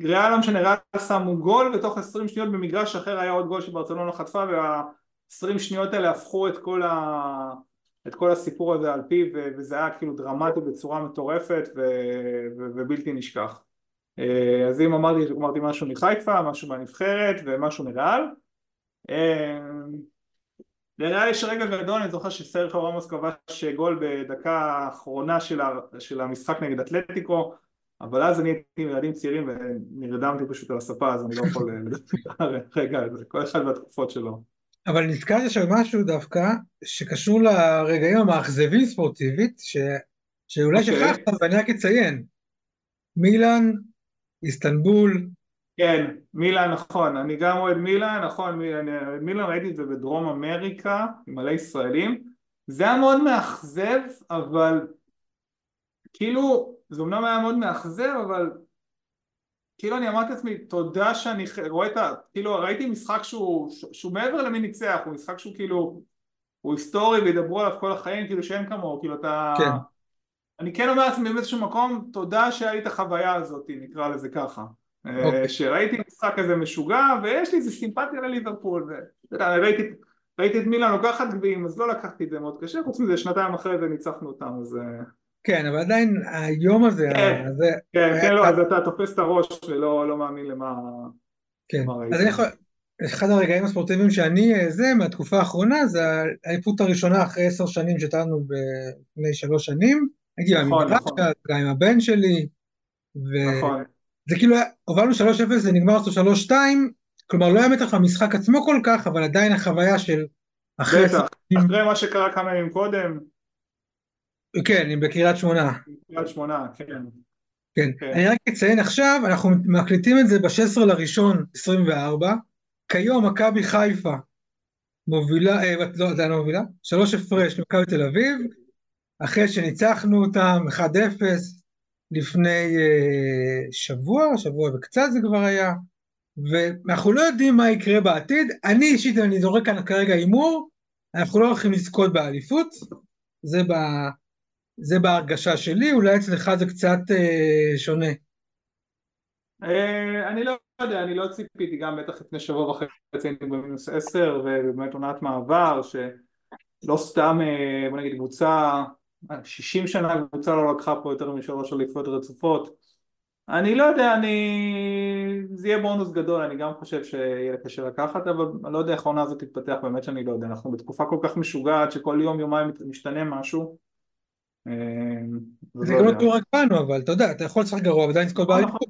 שריאל לא משנה, ריאל שמו גול ותוך עשרים שניות במגרש אחר היה עוד גול שברצלונה חטפה והעשרים שניות האלה הפכו את כל, ה... את כל הסיפור הזה על פיו וזה היה כאילו דרמטי בצורה מטורפת ו... ו... ובלתי נשכח. אז אם אמרתי, אמרתי משהו מחיפה, משהו מהנבחרת ומשהו מרעל לריאל יש רגע גדול, אני זוכר שסרחו רמוס כבש גול בדקה האחרונה של המשחק נגד אתלטיקו אבל אז אני הייתי עם ילדים צעירים ונרדמתי פשוט על הספה אז אני לא יכול לדבר. רגע, כל אחד והתקופות שלו. אבל נזכרתי שם משהו דווקא שקשור לרגעים המאכזבים ספורטיבית ש... שאולי okay. אוקיי. שכחת ואני רק אציין. מילאן, איסטנבול, כן, מילאן נכון, אני גם אוהד מילאן, נכון, מילאן ראיתי את זה בדרום אמריקה עם מלא ישראלים, זה היה מאוד מאכזב, אבל כאילו, זה אומנם היה מאוד מאכזב, אבל כאילו אני אמרתי לעצמי, תודה שאני רואה את ה... כאילו ראיתי משחק שהוא, שהוא מעבר למי ניצח, הוא משחק שהוא כאילו, הוא היסטורי וידברו עליו כל החיים, כאילו שאין כמוהו, כאילו אתה... כן. אני כן אומר לעצמי באיזשהו מקום, תודה שהיה לי את החוויה הזאת, נקרא לזה ככה. Okay. אוקיי. שראיתי משחק כזה משוגע ויש לי איזה סימפטיה לליברפול ואתה יודע, ראיתי, ראיתי את מילאן לוקחת גביעים אז לא לקחתי את זה מאוד קשה חוץ מזה שנתיים אחרי זה ניצחנו אותם אז אה, כן אבל עדיין היום הזה כן, הזה, כן, כן לא אז אתה תופס את הראש ולא לא מאמין למה כן אז אני יכול אחד הרגעים הספורטיביים שאני אה, זה מהתקופה האחרונה זה האליפות הראשונה אחרי עשר שנים שהייתה לפני שלוש שנים הייתי נכון, נכון. גם עם הבן שלי ו... נכון זה כאילו, הובלנו 3-0 זה נגמר אותו 3-2, כלומר לא היה מתח למשחק עצמו כל כך, אבל עדיין החוויה של אחרי... בטח, אחרי מה שקרה כמה ימים קודם. כן, עם בקריית שמונה. בקריית שמונה, כן. כן. כן. אני רק אציין עכשיו, אנחנו מקליטים את זה ב-16 לראשון 24, כיום מכבי חיפה מובילה, אה, לא, זה לא מובילה, שלוש הפרש למכבי תל אביב, אחרי שניצחנו אותם 1-0, לפני uh, שבוע, שבוע וקצת זה כבר היה, ואנחנו לא יודעים מה יקרה בעתיד. אני אישית, אני זורק כאן כרגע הימור, אנחנו לא הולכים לזכות באליפות, זה, ב, זה בהרגשה שלי, אולי אצלך זה קצת uh, שונה. Uh, אני לא יודע, אני לא ציפיתי גם בטח לפני שבוע וחצי הייתי במינוס עשר ובאמת עונת מעבר שלא סתם בוא נגיד קבוצה 60 שנה קבוצה לא לקחה פה יותר משלוש אליפויות רצופות. אני לא יודע, אני... זה יהיה בונוס גדול, אני גם חושב שיהיה קשה לקחת, אבל אני לא יודע איך העונה הזאת תתפתח, באמת שאני לא יודע, אנחנו בתקופה כל כך משוגעת שכל יום יומיים משתנה משהו. אה, זה לא גם לא רק בנו, אבל אתה יודע, אתה יכול לשחק גרוע ועדיין לזכות נכון. באליפות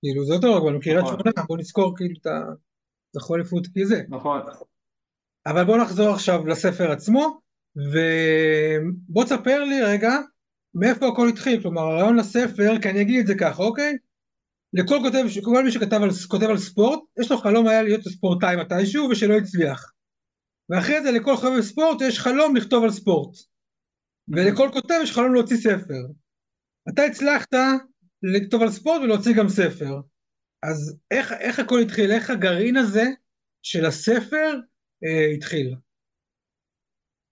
כאילו זה יותר רק בנו, קריית נכון. שמונה, בוא נזכור כאילו את הזכו אליפות כי זה נכון אבל בוא נחזור עכשיו לספר עצמו ובוא תספר לי רגע מאיפה הכל התחיל, כלומר הרעיון לספר, כי אני אגיד את זה ככה, אוקיי? לכל כותב, כל מי שכתב על, כותב על ספורט, יש לו חלום היה להיות ספורטאי מתישהו ושלא הצליח. ואחרי זה לכל חבר ספורט יש חלום לכתוב על ספורט. ולכל כותב יש חלום להוציא ספר. אתה הצלחת לכתוב על ספורט ולהוציא גם ספר. אז איך, איך הכל התחיל? איך הגרעין הזה של הספר אה, התחיל?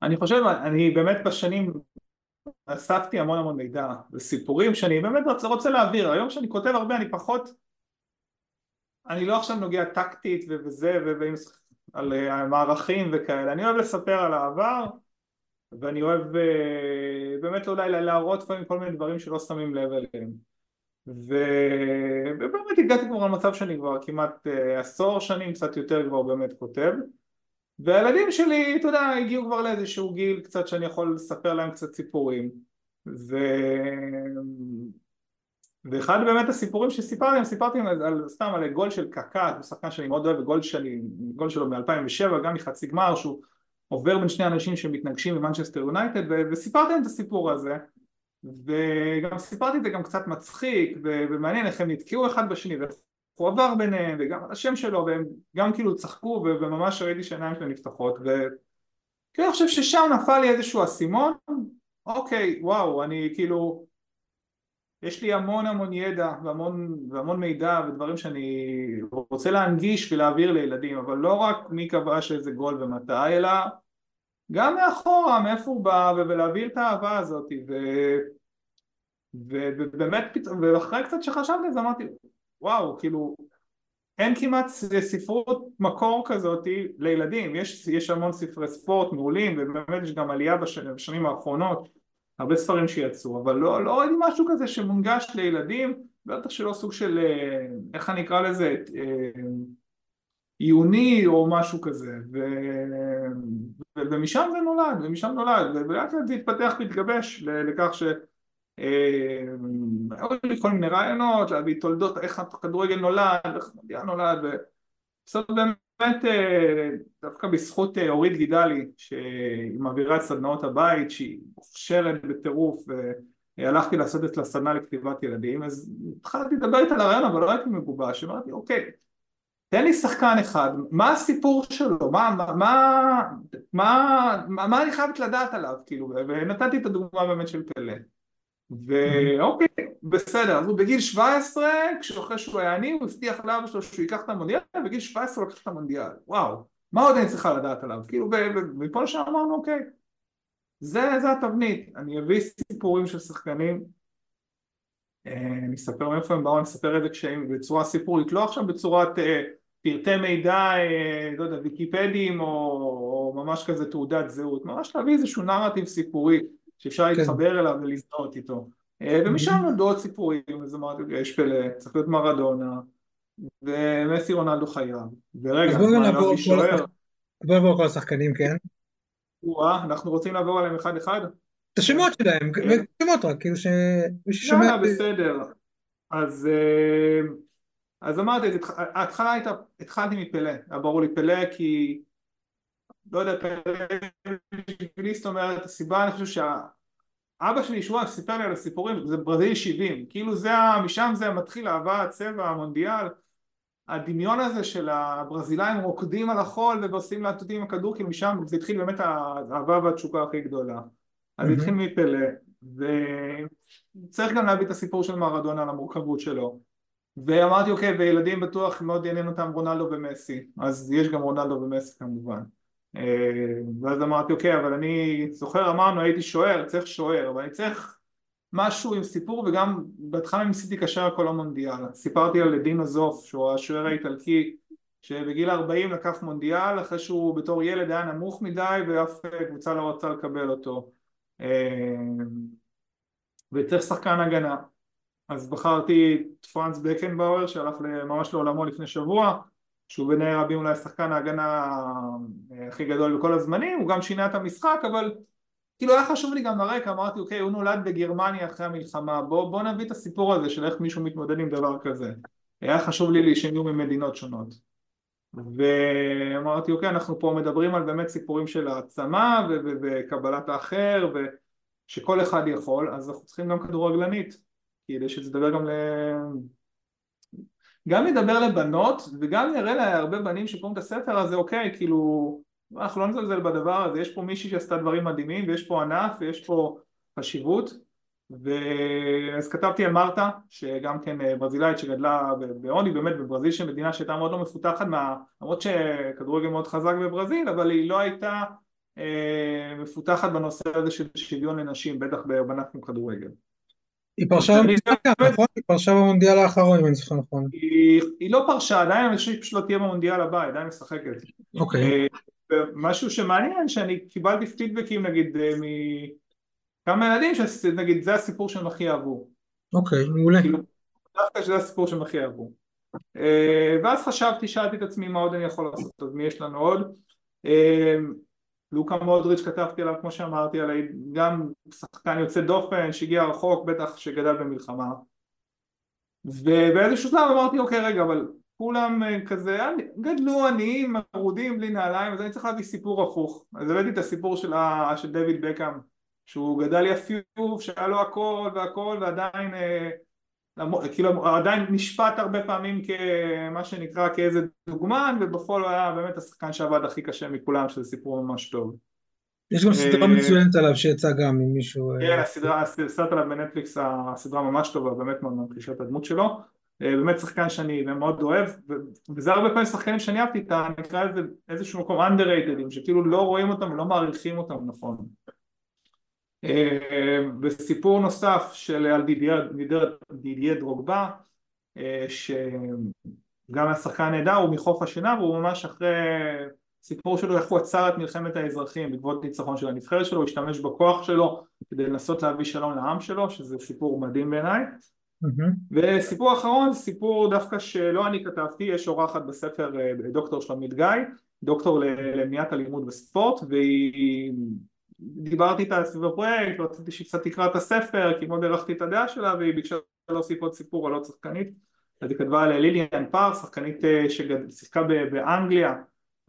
אני חושב, אני באמת בשנים אספתי המון המון מידע וסיפורים שאני באמת רוצה, רוצה להעביר, היום שאני כותב הרבה אני פחות אני לא עכשיו נוגע טקטית וזה ועל אה, מערכים וכאלה, אני אוהב לספר על העבר ואני אוהב אה, באמת אולי להראות לפעמים כל מיני דברים שלא שמים לב אליהם. ובאמת הגעתי כבר למצב שאני כבר כמעט אה, עשור שנים, קצת יותר כבר באמת כותב. והילדים שלי, אתה יודע, הגיעו כבר לאיזשהו גיל קצת שאני יכול לספר להם קצת סיפורים. ו... ואחד באמת הסיפורים שסיפרתי סיפרתי להם על, סתם על גול של קקט, הוא שחקן שאני מאוד אוהב, גול, שלי, גול שלו מ-2007, גם מחצי גמר, שהוא עובר בין שני אנשים שמתנגשים במנצ'סטר יונייטד, וסיפרתי להם את הסיפור הזה, וגם סיפרתי את זה גם קצת מצחיק ומעניין איך הם נתקעו אחד בשני ואיך הוא עבר ביניהם וגם השם שלו והם גם כאילו צחקו וממש ראיתי שהעיניים שלהם נפתחות. וכאילו אני חושב ששם נפל לי איזשהו אסימון אוקיי וואו אני כאילו יש לי המון המון ידע והמון, והמון מידע ודברים שאני רוצה להנגיש ולהעביר לילדים אבל לא רק מי כבש איזה גול ומתי אלא גם מאחורה מאיפה הוא בא ולהעביר את האהבה הזאת ו... ובאמת ואחרי קצת שחשבתי זה אמרתי וואו, כאילו, אין כמעט ספרות מקור כזאת לילדים, יש, יש המון ספרי ספורט מעולים ובאמת יש גם עלייה בשנים, בשנים האחרונות, הרבה ספרים שיצאו, אבל לא, לא ראיתי משהו כזה שמונגש לילדים בטח שלא סוג של, איך אני אקרא לזה, עיוני או משהו כזה, ו... ומשם זה נולד, ומשם נולד, ולאט לאט זה התפתח והתגבש לכך ש... היו לי כל מיני רעיונות, להביא תולדות, איך הכדורגל נולד, איך המונדיאל נולד, ובסוף באמת דווקא בזכות אורית גידלי שהיא מעבירה את סדנאות הבית שהיא מוכשרת בטירוף והלכתי לעשות את הסדנה לכתיבת ילדים אז התחלתי לדבר איתה על הרעיון אבל לא הייתי מגובש, אמרתי אוקיי תן לי שחקן אחד, מה הסיפור שלו, מה, מה, מה, מה, מה אני חייבת לדעת עליו, כאילו, ונתתי את הדוגמה באמת של פלא. ואוקיי, בסדר, אז הוא בגיל 17, כשאחרי שהוא היה עני, הוא הבטיח לאבא שלו שהוא ייקח את המונדיאל, ובגיל 17 הוא לקח את המונדיאל, וואו, מה עוד אני צריכה לדעת עליו? כאילו, ומפה לשם אמרנו, אוקיי, זה, זה התבנית, אני אביא סיפורים של שחקנים, אה, אני אספר מאיפה הם באו, אני אספר את זה כשהם בצורה סיפורית, לא עכשיו בצורת אה, פרטי מידע, אה, לא יודע, ויקיפדים או, או ממש כזה תעודת זהות, ממש להביא איזשהו נרטיב סיפורי שאפשר כן. להתחבר אליו ולזדהות איתו אה, ומשם נולדו עוד סיפורים, אז אמרתי, יש פלא, צריך להיות מרדונה ומסי רונלדו חייב ורגע, בוא נעבור על כל השחקנים, כן? וואה, אנחנו רוצים לעבור עליהם אחד אחד? את השמות שלהם, כן. שמות רק, כאילו שמי ששומע... יאללה, בסדר. אז אז אמרתי, ההתחלה הייתה, התחלתי מפלא, היה ברור לי פלא כי לא יודע, פלא זאת אומרת, הסיבה אני חושב שהאבא שלי שהוא סיפר לי על הסיפורים, זה ברזיל 70, כאילו זה, משם זה מתחיל אהבה, הצבע, המונדיאל, הדמיון הזה של הברזילאים רוקדים על החול ועושים להטוטים עם הכדור, כאילו משם זה התחיל באמת האהבה והתשוקה הכי גדולה. אז התחיל מפלא, וצריך גם להביא את הסיפור של מרדונה על המורכבות שלו. ואמרתי אוקיי וילדים בטוח מאוד יעניין אותם רונלדו ומסי. אז יש גם רונלדו ומסי כמובן. אה, ואז אמרתי אוקיי אבל אני זוכר אמרנו הייתי שוער צריך שוער אבל אני צריך משהו עם סיפור וגם בהתחלה ניסיתי לקשר כל המונדיאל סיפרתי על דינו זוף שהוא השוער האיטלקי שבגיל 40 לקח מונדיאל אחרי שהוא בתור ילד היה נמוך מדי ואף קבוצה לא רצה לקבל אותו. אה, וצריך שחקן הגנה אז בחרתי את פרנס בקנבאואר שהלך ממש לעולמו לפני שבוע שהוא בעיני רבים אולי שחקן ההגנה אה, הכי גדול בכל הזמנים, הוא גם שינה את המשחק אבל כאילו היה חשוב לי גם ברקע, אמרתי אוקיי הוא נולד בגרמניה אחרי המלחמה בוא, בוא נביא את הסיפור הזה של איך מישהו מתמודד עם דבר כזה. היה חשוב לי שהם ממדינות שונות. ואמרתי אוקיי אנחנו פה מדברים על באמת סיפורים של העצמה וקבלת האחר ושכל אחד יכול אז אנחנו צריכים גם כדורגלנית כדי שזה ידבר גם ל... גם ידבר לבנות וגם נראה להרבה בנים שקוראים את הספר הזה אוקיי כאילו אנחנו לא נזלזל בדבר הזה יש פה מישהי שעשתה דברים מדהימים ויש פה ענף ויש פה חשיבות. ואז כתבתי על מרתה שגם כן אה, ברזילאית שגדלה בעוני באמת בברזיל שמדינה שהייתה מאוד לא מפותחת מה... למרות שכדורגל מאוד חזק בברזיל אבל היא לא הייתה אה, מפותחת בנושא הזה של שוויון לנשים בטח בענף כדורגל היא פרשה נכון? היא פרשה במונדיאל האחרון, אם אני זוכר נכון. היא לא פרשה, עדיין אני חושב שפשוט לא תהיה במונדיאל הבא, עדיין משחקת. אוקיי. משהו שמעניין, שאני קיבלתי פידבקים נגיד אה, מכמה ילדים, שנגיד זה הסיפור שהם הכי אהבו. אוקיי, מעולה. כאילו, דווקא שזה הסיפור שהם הכי אהבו. אה, ואז חשבתי, שאלתי את עצמי מה עוד אני יכול לעשות, אז מי יש לנו עוד? לוקה מודריץ' כתבתי עליו כמו שאמרתי עליי גם שחקן יוצא דופן שהגיע רחוק בטח שגדל במלחמה. ובאיזשהו שלב אמרתי אוקיי רגע אבל כולם אה, כזה גדלו עניים מרודים בלי נעליים אז אני צריך להביא סיפור הפוך. אז הבאתי את הסיפור של, ה... של דויד בקאם שהוא גדל יפיוף שהיה לו הכל והכל ועדיין אה, כאילו עדיין נשפט הרבה פעמים כמה שנקרא כאיזה דוגמן ובפועל הוא היה באמת השחקן שעבד הכי קשה מכולם שזה סיפור ממש טוב. יש גם סדרה אה, מצוינת עליו שיצאה גם עם מישהו אה, כן הסדרה, הסרט עליו בנטפליקס הסדרה ממש טובה באמת מאוד ממחישה את הדמות שלו. אה, באמת שחקן שאני מאוד אוהב וזה הרבה פעמים שחקנים שאני אהבתי איתה נקרא לזה איזשהו מקום underrated שכאילו לא רואים אותם ולא מעריכים אותם נכון וסיפור נוסף של על דידיה דרוגבה שגם היה שחקן נהדר הוא מחוף השינה והוא ממש אחרי סיפור שלו איך הוא עצר את מלחמת האזרחים בעקבות ניצחון של הנבחרת שלו הוא השתמש בכוח שלו כדי לנסות להביא שלום לעם שלו שזה סיפור מדהים בעיניי. וסיפור אחרון, סיפור דווקא שלא אני כתבתי, יש אורחת בספר דוקטור שלומית גיא, דוקטור למניעת אלימות בספורט, והיא... דיברתי איתה סביב הפרויקט, רציתי שהיא קצת תקרא את הספר, כי מאוד הערכתי את הדעה שלה, והיא ביקשה להוסיף עוד סיפור על עוד שחקנית, אז היא כתבה על ליליאן פאר, שחקנית ששיחקה באנגליה,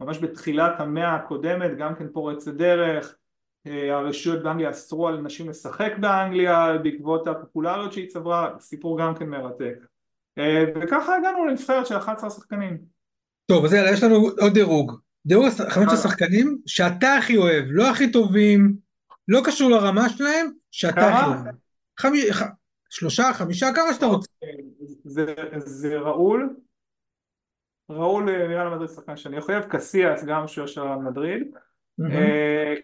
ממש בתחילת המאה הקודמת, גם כן פורצת דרך, הרשויות באנגליה אסרו על נשים לשחק באנגליה בעקבות הפופולריות שהיא צברה, סיפור גם כן מרתק. וככה הגענו לנבחרת של 11 שחקנים. טוב, אז יאללה, יש לנו עוד דירוג. דירוג חמש השחקנים שאתה הכי אוהב, לא הכי טובים, לא קשור לרמה שלהם, שאתה הכי אוהב. חמי, ח... שלושה, חמישה, כמה שאתה רוצה. זה, זה ראול, ראול נראה לי מדריד שחקן שאני אוהב, קסיאס גם שהוא של מדריד,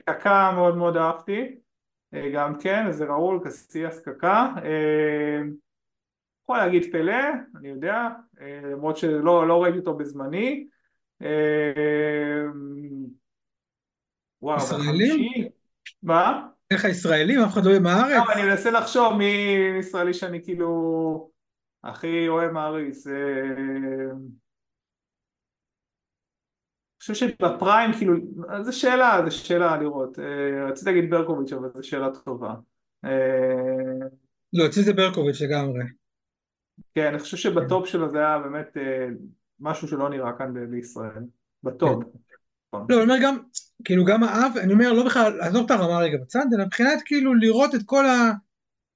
קקה מאוד מאוד אהבתי, גם כן, זה ראול, קסיאס, קקה, יכול להגיד פלא, אני יודע, למרות שלא לא ראיתי אותו בזמני, וואו, ישראלים? מה? איך הישראלים? אף אחד לא יהיה מהארץ? לא, אני מנסה לחשוב מי ישראלי שאני כאילו הכי אוהב מעריץ. חושב שבפריים כאילו, זו שאלה, זו שאלה לראות, אה, רציתי להגיד ברקוביץ' אבל זו שאלה טובה. אה, לא, אצלי זה ברקוביץ' לגמרי. כן, אני חושב שבטופ שלו זה היה באמת אה, משהו שלא נראה כאן בישראל, בטופ. כן. לא, אני אומר גם, כאילו גם האב, אני אומר לא בכלל, עזוב את הרמה רגע בצד, אלא מבחינת כאילו לראות את כל ה...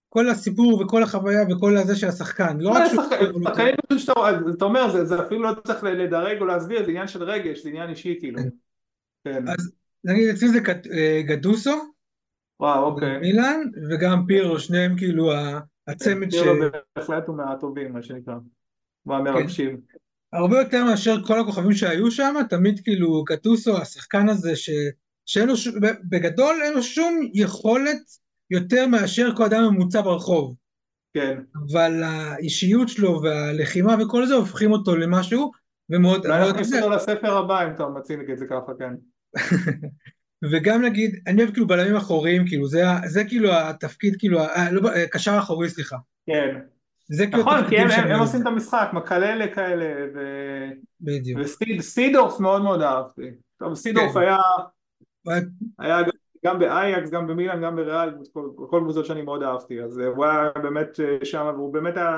כל הסיפור וכל החוויה וכל הזה של השחקן, לא רק שחקנים אתה אומר, זה אפילו לא צריך לדרג או להסביר, זה עניין של רגש, זה עניין אישי כאילו. כן. כן. אז נגיד אצלי זה אה, גדוסו, וואו אוקיי, מילאן, וגם פירו, שניהם כאילו הצמד ש... פירו בהחלט הוא מהטובים מה שנקרא, מהמרגשים. הרבה יותר מאשר כל הכוכבים שהיו שם, תמיד כאילו גדוסו, השחקן הזה שאין לו, בגדול אין לו שום יכולת יותר מאשר כל אדם ממוצע ברחוב. כן. אבל האישיות שלו והלחימה וכל זה הופכים אותו למשהו, ומאוד... אולי נכניס אותו לספר הבא אם אתה מציג את זה ככה, כן. וגם נגיד, אני אוהב כאילו בלמים אחוריים, כאילו, זה, זה כאילו התפקיד, כאילו, אה, לא, אה, קשר אחורי, סליחה. כן. זה כאילו נכון, כי הם, הם, הם עושים את המשחק, מקללה כאלה, ו... בדיוק. וסידורף מאוד מאוד אהבתי. טוב, סידורף כן. היה... היה גם גם באייקס, גם במילאן, גם בריאל, כל קבוצות שאני מאוד אהבתי, אז אה, הוא היה באמת אה, שם, והוא באמת היה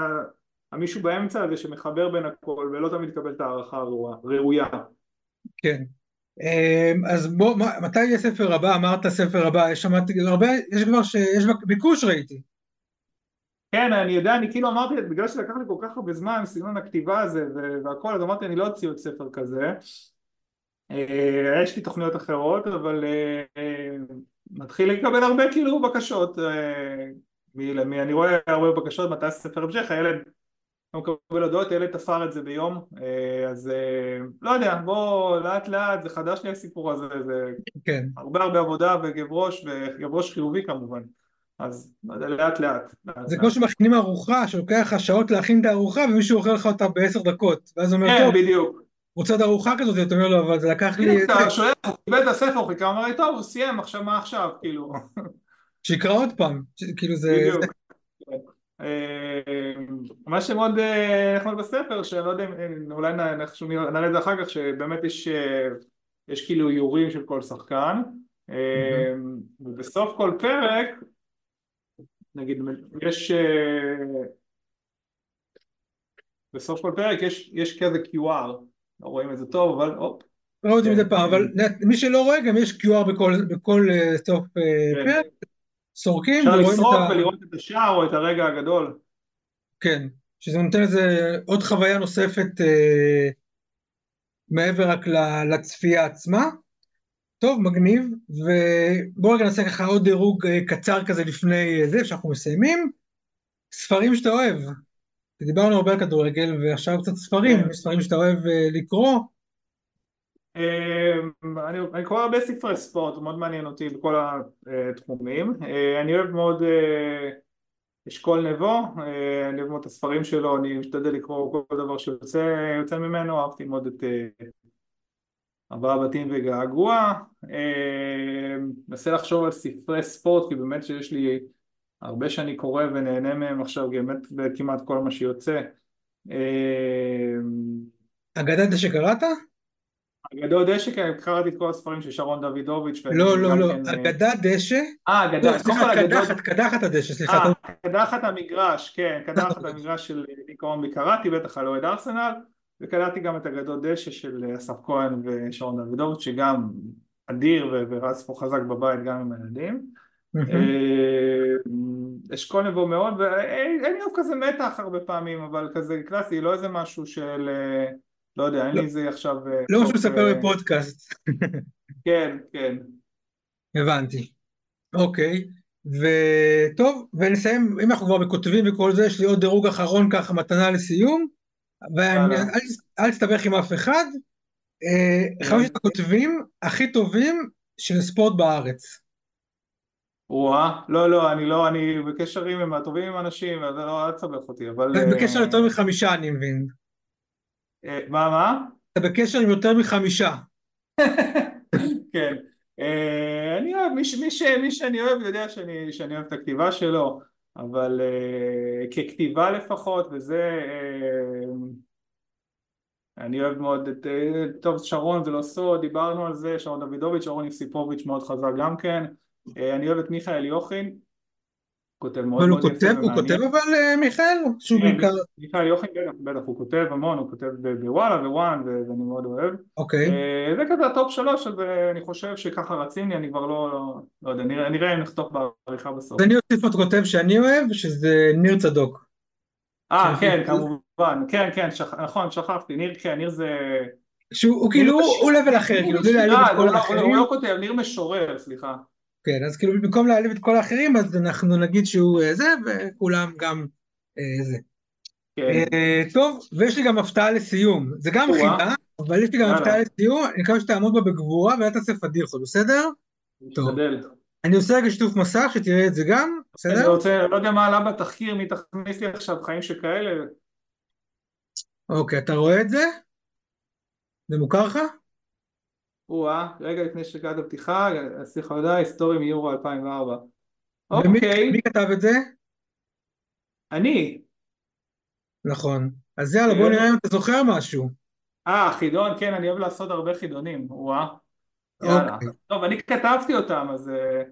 המישהו באמצע הזה שמחבר בין הכל, ולא תמיד מקבל את ההערכה הראויה. כן. אמ, אז בוא, מתי יהיה ספר הבא? אמרת ספר הבא, יש שמעתי הרבה, יש כבר שיש ביקוש ראיתי. כן, אני יודע, אני כאילו אמרתי, בגלל שלקח לי כל כך הרבה זמן, סגנון הכתיבה הזה והכל, אז אמרתי, אני לא אוציא עוד ספר כזה. אה, יש לי תוכניות אחרות אבל אה, אה, מתחיל לקבל הרבה כאילו בקשות אני רואה הרבה בקשות מתי ספר המשך הילד לא מקבל הודעות, הילד תפר את זה ביום אז לא יודע בוא לאט לאט זה חדש לי הסיפור הזה זה כן. הרבה הרבה עבודה וכאב ראש וכאב ראש חיובי כמובן אז לאט לאט. זה כמו שמכינים ארוחה שלוקח לך שעות להכין את הארוחה ומישהו אוכל לך אותה בעשר דקות. ואז הוא אומר כן, בדיוק. רוצה עוד ארוחה כזאת, אתה אומר לו, אבל זה לקח לי... אתה שואל, הוא קיבל את הספר, הוא חיכה, אומר לי, טוב, הוא סיים, עכשיו מה עכשיו, כאילו. שיקרא עוד פעם, כאילו זה... בדיוק. אה, מה שמאוד אה, נחמד בספר, שאני לא יודע אם אולי נראה את זה אחר כך, שבאמת יש, אה, יש כאילו איורים של כל שחקן, ובסוף כל פרק, נגיד, יש... בסוף כל פרק יש, יש כזה QR לא רואים את זה טוב, אבל הופ. לא רואים את זה פעם, אבל מי שלא רואה גם יש QR בכל אה, סוף אה, כן. פרק, סורקים ורואים את ה... אפשר לסרוק ולראות את השער או את הרגע הגדול. כן, שזה נותן לזה עוד חוויה נוספת אה, מעבר רק לצפייה עצמה. טוב, מגניב, ובואו רגע נעשה ככה עוד דירוג קצר כזה לפני זה, שאנחנו מסיימים. ספרים שאתה אוהב. דיברנו הרבה על כדורגל, ועכשיו קצת ספרים, כן. ספרים שאתה אוהב אה, לקרוא. אמ, אני קורא הרבה ספרי ספורט, מאוד מעניין אותי בכל התחומים. אה, אני אוהב מאוד אה, אשכול נבו, אני אוהב מאוד את הספרים שלו, אני משתדל לקרוא כל דבר שיוצא ממנו, אהבתי מאוד את ארבעה בתים וגעגוע. מנסה לחשוב על ספרי ספורט, כי באמת שיש לי הרבה שאני קורא ונהנה מהם עכשיו באמת כמעט כל מה שיוצא. אה, אגדת דשא קראת? אגדות דשא, כן, קראתי את כל הספרים של שרון דוידוביץ'. לא, לא, לא, כן, אה, אגדת דשא. אה, אגדת, סליחה, קדחת, קדחת הדשא, סליחה. אה, קדחת המגרש, כן, קדחת המגרש של דיכאון קראתי, בטח על אוהד ארסנל, וקראתי גם את אגדות דשא של אסף כהן ושרון דוידוביץ', שגם אדיר ורץ פה חזק בבית גם עם הילדים. אה, אשכול נבוא מאוד, ואין לי כזה מתח הרבה פעמים, אבל כזה קלאסי, לא איזה משהו של, אה, לא יודע, אין לי איזה עכשיו... אה, לא משהו לספר בפודקאסט. כן, כן. הבנתי. אוקיי, וטוב, ונסיים, אם אנחנו כבר בכותבים וכל זה, יש לי עוד דירוג אחרון ככה, מתנה לסיום, ואל תסתבך עם אף אחד. חמשת הכותבים הכי טובים של ספורט בארץ. וואה, לא, לא, אני לא, אני בקשר עם הטובים עם אנשים, אז לא, אל תסבך אותי, אבל... אתה בקשר יותר מחמישה, אני מבין. אה, מה, מה? אתה בקשר עם יותר מחמישה. כן. אה, אני אוהב, מי שאני אוהב יודע שאני אוהב את הכתיבה שלו, אבל אה, ככתיבה לפחות, וזה... אני אוהב מאוד את... טוב, שרון זה לא סוד, דיברנו על זה, שרון דוידוביץ', שרון יוסיפוביץ' מאוד חזק גם כן. אה, אני אוהב את מיכאל יוכין, כותב מאוד מאוד יפה ומעניין. הוא כותב אבל אה, מיכאל? שהוא כן, בעיקר... מיכאל יוכין בטח, בטח, הוא כותב המון, הוא כותב בוואלה ו ONE ואני מאוד אוהב. אוקיי. אה, זה כזה ה top שלוש, אז אני חושב שככה רציני, אני כבר לא, לא יודע, נראה אם נחתוך בעריכה בסוף. אני אוסיף עוד כותב שאני אוהב, שזה ניר צדוק. אה, כן, כמובן, כן, כן, נכון, שכחתי, ניר, כן, ניר זה... שהוא כאילו, הוא לבל אחר, כאילו, בלי להעליב את כל האחרים. הוא לא כותב, ניר משורר, סליחה. כן, אז כאילו במקום להעליב את כל האחרים, אז אנחנו נגיד שהוא אה, זה, וכולם גם אה, זה. כן. אה, טוב, ויש לי גם הפתעה לסיום. זה גם חידה, אבל יש לי גם הפתעה לסיום, אני מקווה שתעמוד בה בגבורה ואל תעשה פדיחות, בסדר? טוב. אני עושה רגע שיתוף מסך, שתראה את זה גם, בסדר? אני רוצה, לא יודע מה עלה בתחקיר, מי תכניס לי עכשיו חיים שכאלה. אוקיי, אתה רואה את זה? זה מוכר לך? או-אה, רגע לפני שקראת הפתיחה, הודעה, היסטורי מיורו 2004. אוקיי. מי כתב את זה? אני. נכון. אז יאללה, בוא נראה אם אתה זוכר משהו. אה, חידון, כן, אני אוהב לעשות הרבה חידונים, או-אה. יאללה. אוקיי. טוב, אני כתבתי אותם, אז אה,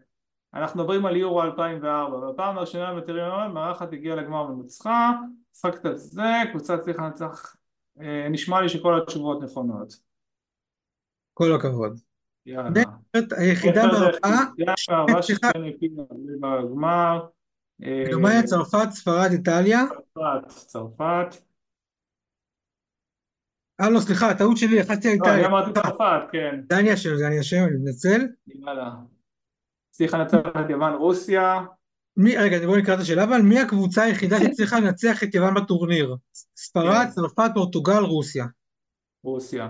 אנחנו מדברים על יורו 2004. בפעם הראשונה בטריון, מארחת הגיעה לגמר ונוצחה, משחקת את זה, קבוצה צריכה לנצח, אה, נשמע לי שכל התשובות נכונות. כל הכבוד. יאללה. היחידה ברעה, בגמר. גרמניה, צרפת, ספרד, איטליה. צרפת, צרפת. אה לא סליחה, טעות שלי, לחצתי על איטליה. אני אמרתי צרפת, כן. זה אני אשם, זה אני אשם, אני מתנצל. יאללה. הצליחה לנצח את יוון, רוסיה. מי, רגע, בואו נקרא את השאלה, אבל מי הקבוצה היחידה שהצליחה לנצח את יוון בטורניר? ספרד, צרפת, פורטוגל, רוסיה. רוסיה.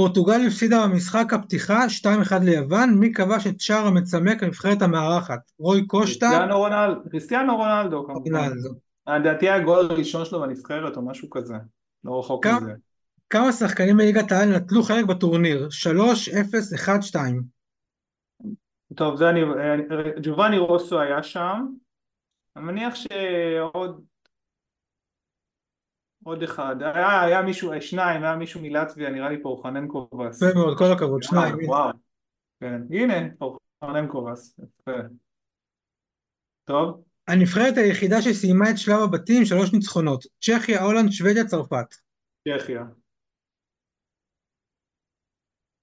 פורטוגל הפסידה במשחק הפתיחה 2-1 ליוון, מי כבש את שער המצמק לנבחרת המארחת? רוי קושטה? כריסטיאנו רונלדו כמובן. לדעתי הגול הראשון שלו בנבחרת או משהו כזה, לא רחוק מזה. כמה שחקנים מליגת העל נטלו חלק בטורניר? 3, 0, 1, 2. טוב, זה אני, ג'ובאני רוסו היה שם, אני מניח שעוד עוד אחד, היה, היה מישהו, שניים, היה מישהו מלטביה, נראה לי פורחננקובס. יפה מאוד, כל הכבוד, שניים. וואו, כן, הנה, פורחננקובס, יפה. טוב. הנבחרת היחידה שסיימה את שלב הבתים, שלוש ניצחונות, צ'כיה, הולנד, שוודיה, צרפת. צ'כיה.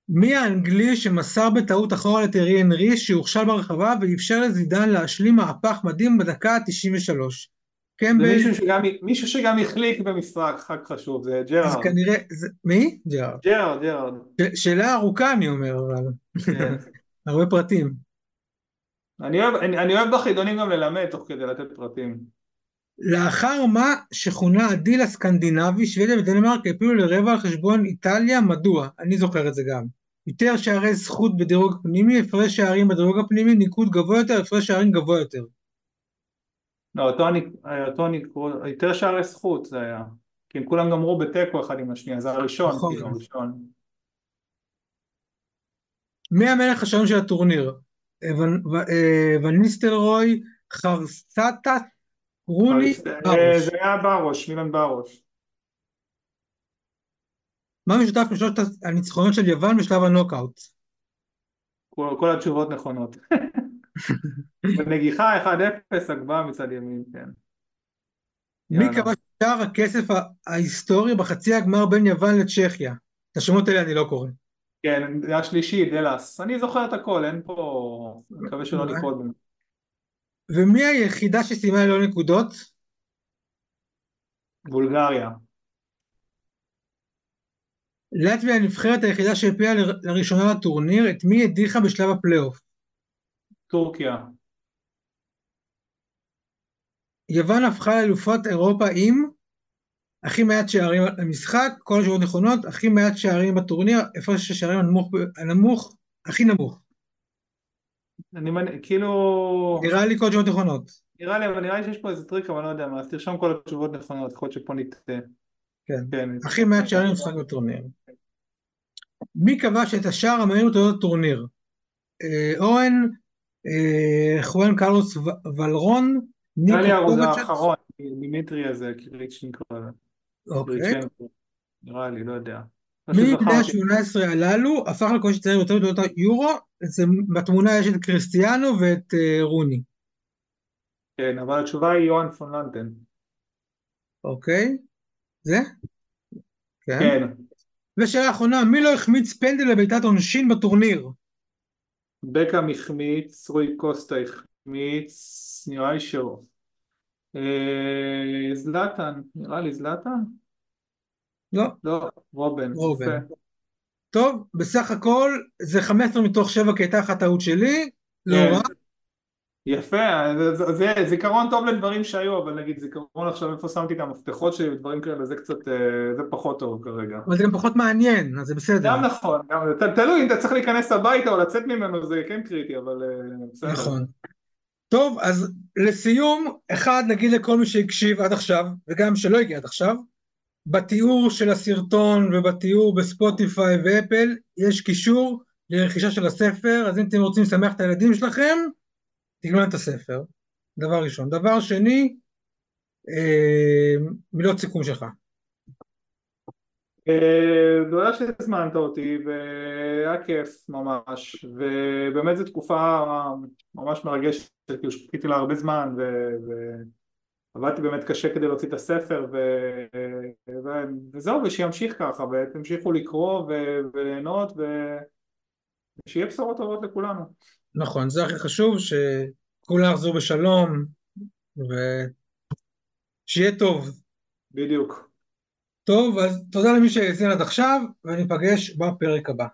מי האנגלי שמסר בטעות אחורה לטרי אנרי שהוכשל ברחבה ואפשר לזידן להשלים מהפך מדהים בדקה ה-93? קמבל... זה מישהו שגם, מישהו שגם החליק במשחק, חג חשוב, זה ג'רארד. זה כנראה, זה, מי? ג'רארד. ג'רארד, ג'רארד. שאלה ארוכה אני אומר, אבל... כן. הרבה פרטים. אני אוהב, אני, אני אוהב בחידונים גם ללמד תוך כדי לתת פרטים. לאחר מה שכונה הדיל הסקנדינבי, שוודיה ודנמרק העפילו לרבע על חשבון איטליה, מדוע? אני זוכר את זה גם. יותר שערי זכות בדירוג פנימי, הפרש שערים בדירוג הפנימי, ניקוד גבוה יותר, הפרש שערים גבוה יותר. לא, אותו אני, אותו אני, יותר שערי זכות זה היה, כי הם כולם גמרו בתיקו אחד עם השנייה, זה הראשון, נכון. כאילו, הראשון. מי המלך השעון של הטורניר? וניסטלרוי, חרסטס, רוני, ברוש. זה היה ברוש, מילן ברוש. מה משותף בשלושת הניצחונות של יוון בשלב הנוקאוט? כל התשובות נכונות. בנגיחה 1-0, הגבהה מצד ימין, כן. מי כבש שער הכסף ההיסטורי בחצי הגמר בין יוון לצ'כיה? את השמות האלה אני לא קורא. כן, זה השלישי, דלס. אני זוכר את הכל, אין פה... אני מקווה שלא נקרוא בהם. ומי היחידה שסיימה ללא נקודות? בולגריה. לטביה הנבחרת היחידה שהפיעה לראשונה לטורניר, את מי הדיחה בשלב הפלייאוף? טורקיה. יוון הפכה לאלופת אירופה עם הכי מעט שערים למשחק, כל השאלות נכונות, הכי מעט שערים בטורניר, הפרש השערים הנמוך, הנמוך, הכי נמוך. אני מנ... כאילו... נראה לי כל התשובות נכונות. נראה לי, אבל נראה לי שיש פה איזה טריק, אבל לא יודע מה, אז תרשום כל התשובות נכונות, יכול להיות שפה נטעה. כן, כן. הכי מעט שערים למשחק בטורניר. מי כבש את השער המהיר בתולדות הטורניר? אה, אורן, חואן קרלוס ולרון, ניקו קובאץ'. זה האחרון, דימיטרי הזה, קיריצ'נקו. אוקיי. נראה לי, לא יודע. מי מבני ה-18 הללו הפך לכובש הצעיר ביותר בתולדות היורו? בתמונה יש את קריסטיאנו ואת אה, רוני. כן, אבל התשובה היא יוהאן פון לנטן. אוקיי. זה? כן. כן. ושאלה אחרונה, מי לא החמיץ פנדל לבעיטת עונשין בטורניר? בקאם החמיץ, רוי קוסטה החמיץ, נראה לי שלא. אה, זלאטן, נראה לי זלאטן? לא. לא, רובן. רובן. טוב, בסך הכל זה 15 מתוך 7 כי הייתה אחת טעות שלי, לא כן. רע. יפה, זה, זה זיכרון טוב לדברים שהיו, אבל נגיד זיכרון עכשיו איפה שמתי את המפתחות שלי ודברים כאלה, זה קצת, אה, זה פחות טוב כרגע. אבל זה גם פחות מעניין, אז זה בסדר. גם נכון, גם, תלוי אם אתה צריך להיכנס הביתה או לצאת ממנו זה כן קריטי, אבל אה, בסדר. נכון. טוב, אז לסיום, אחד נגיד לכל מי שהקשיב עד עכשיו, וגם שלא הגיע עד עכשיו, בתיאור של הסרטון ובתיאור בספוטיפיי ואפל יש קישור לרכישה של הספר, אז אם אתם רוצים לשמח את הילדים שלכם, תקנו את הספר, דבר ראשון. דבר שני, אה, מילות סיכום שלך. אה, תודה שהזמנת אותי והיה כיף ממש ובאמת זו תקופה ממש מרגשת כאילו שחיכיתי לה הרבה זמן ועבדתי באמת קשה כדי להוציא את הספר ו... ו... וזהו ושימשיך ככה ותמשיכו לקרוא ו... וליהנות ושיהיה בשורות טובות לכולנו נכון, זה הכי חשוב, שכולם יחזרו בשלום, ושיהיה טוב. בדיוק. טוב, אז תודה למי שהאזין עד עכשיו, וניפגש בפרק הבא.